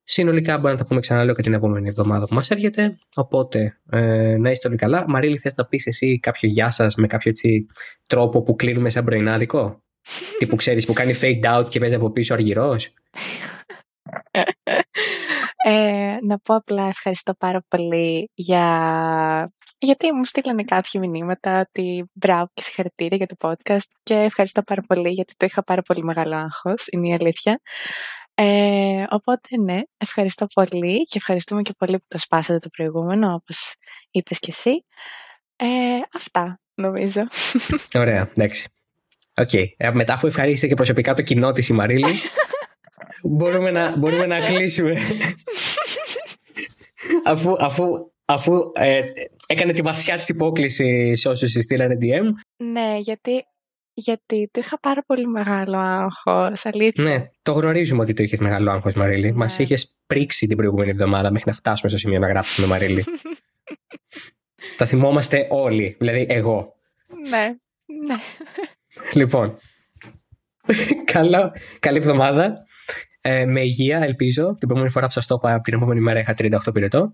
Συνολικά μπορεί να τα πούμε ξαναλέω και την επόμενη εβδομάδα που μας έρχεται. Οπότε ε, να είστε όλοι καλά. Μαρίλη, θες να πεις εσύ κάποιο γεια σας με κάποιο έτσι τρόπο που κλείνουμε σαν πρωινάδικο; [laughs] Τι που ξέρεις που κάνει fade out και παίζει από πίσω αργυρός; Ε, να πω απλά ευχαριστώ πάρα πολύ για... γιατί μου στείλανε κάποια μηνύματα ότι μπράβο και συγχαρητήρια για το podcast και ευχαριστώ πάρα πολύ γιατί το είχα πάρα πολύ μεγάλο άγχος, είναι η αλήθεια. Ε, οπότε ναι, ευχαριστώ πολύ και ευχαριστούμε και πολύ που το σπάσατε το προηγούμενο όπως είπες και εσύ. Ε, αυτά νομίζω. [laughs] Ωραία, εντάξει. Οκ. Ε, μετά αφού ευχαρίστησε και προσωπικά το κοινό της η Μαρίλη, [laughs] μπορούμε, να, μπορούμε να κλείσουμε. [laughs] αφού αφού, αφού ε, έκανε τη βαθιά της υπόκλιση σε όσους της στείλανε DM. ναι, γιατί, γιατί το είχα πάρα πολύ μεγάλο άγχος, αλήθεια. Ναι, το γνωρίζουμε ότι το είχες μεγάλο άγχος Μαρίλη. Ναι. Μας είχες πρήξει την προηγούμενη εβδομάδα μέχρι να φτάσουμε στο σημείο να γράψουμε Μαρίλη. [laughs] Τα θυμόμαστε όλοι, δηλαδή εγώ. ναι, ναι. Λοιπόν, καλό, καλή εβδομάδα. Ε, με υγεία, ελπίζω. Την επόμενη φορά που σας το είπα, την επόμενη μέρα είχα 38 πυρετό.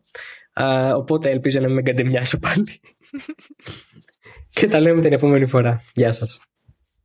Α, οπότε ελπίζω να μην με καντεμιάσω πάλι. [laughs] και τα λέμε την επόμενη φορά. Γεια σας.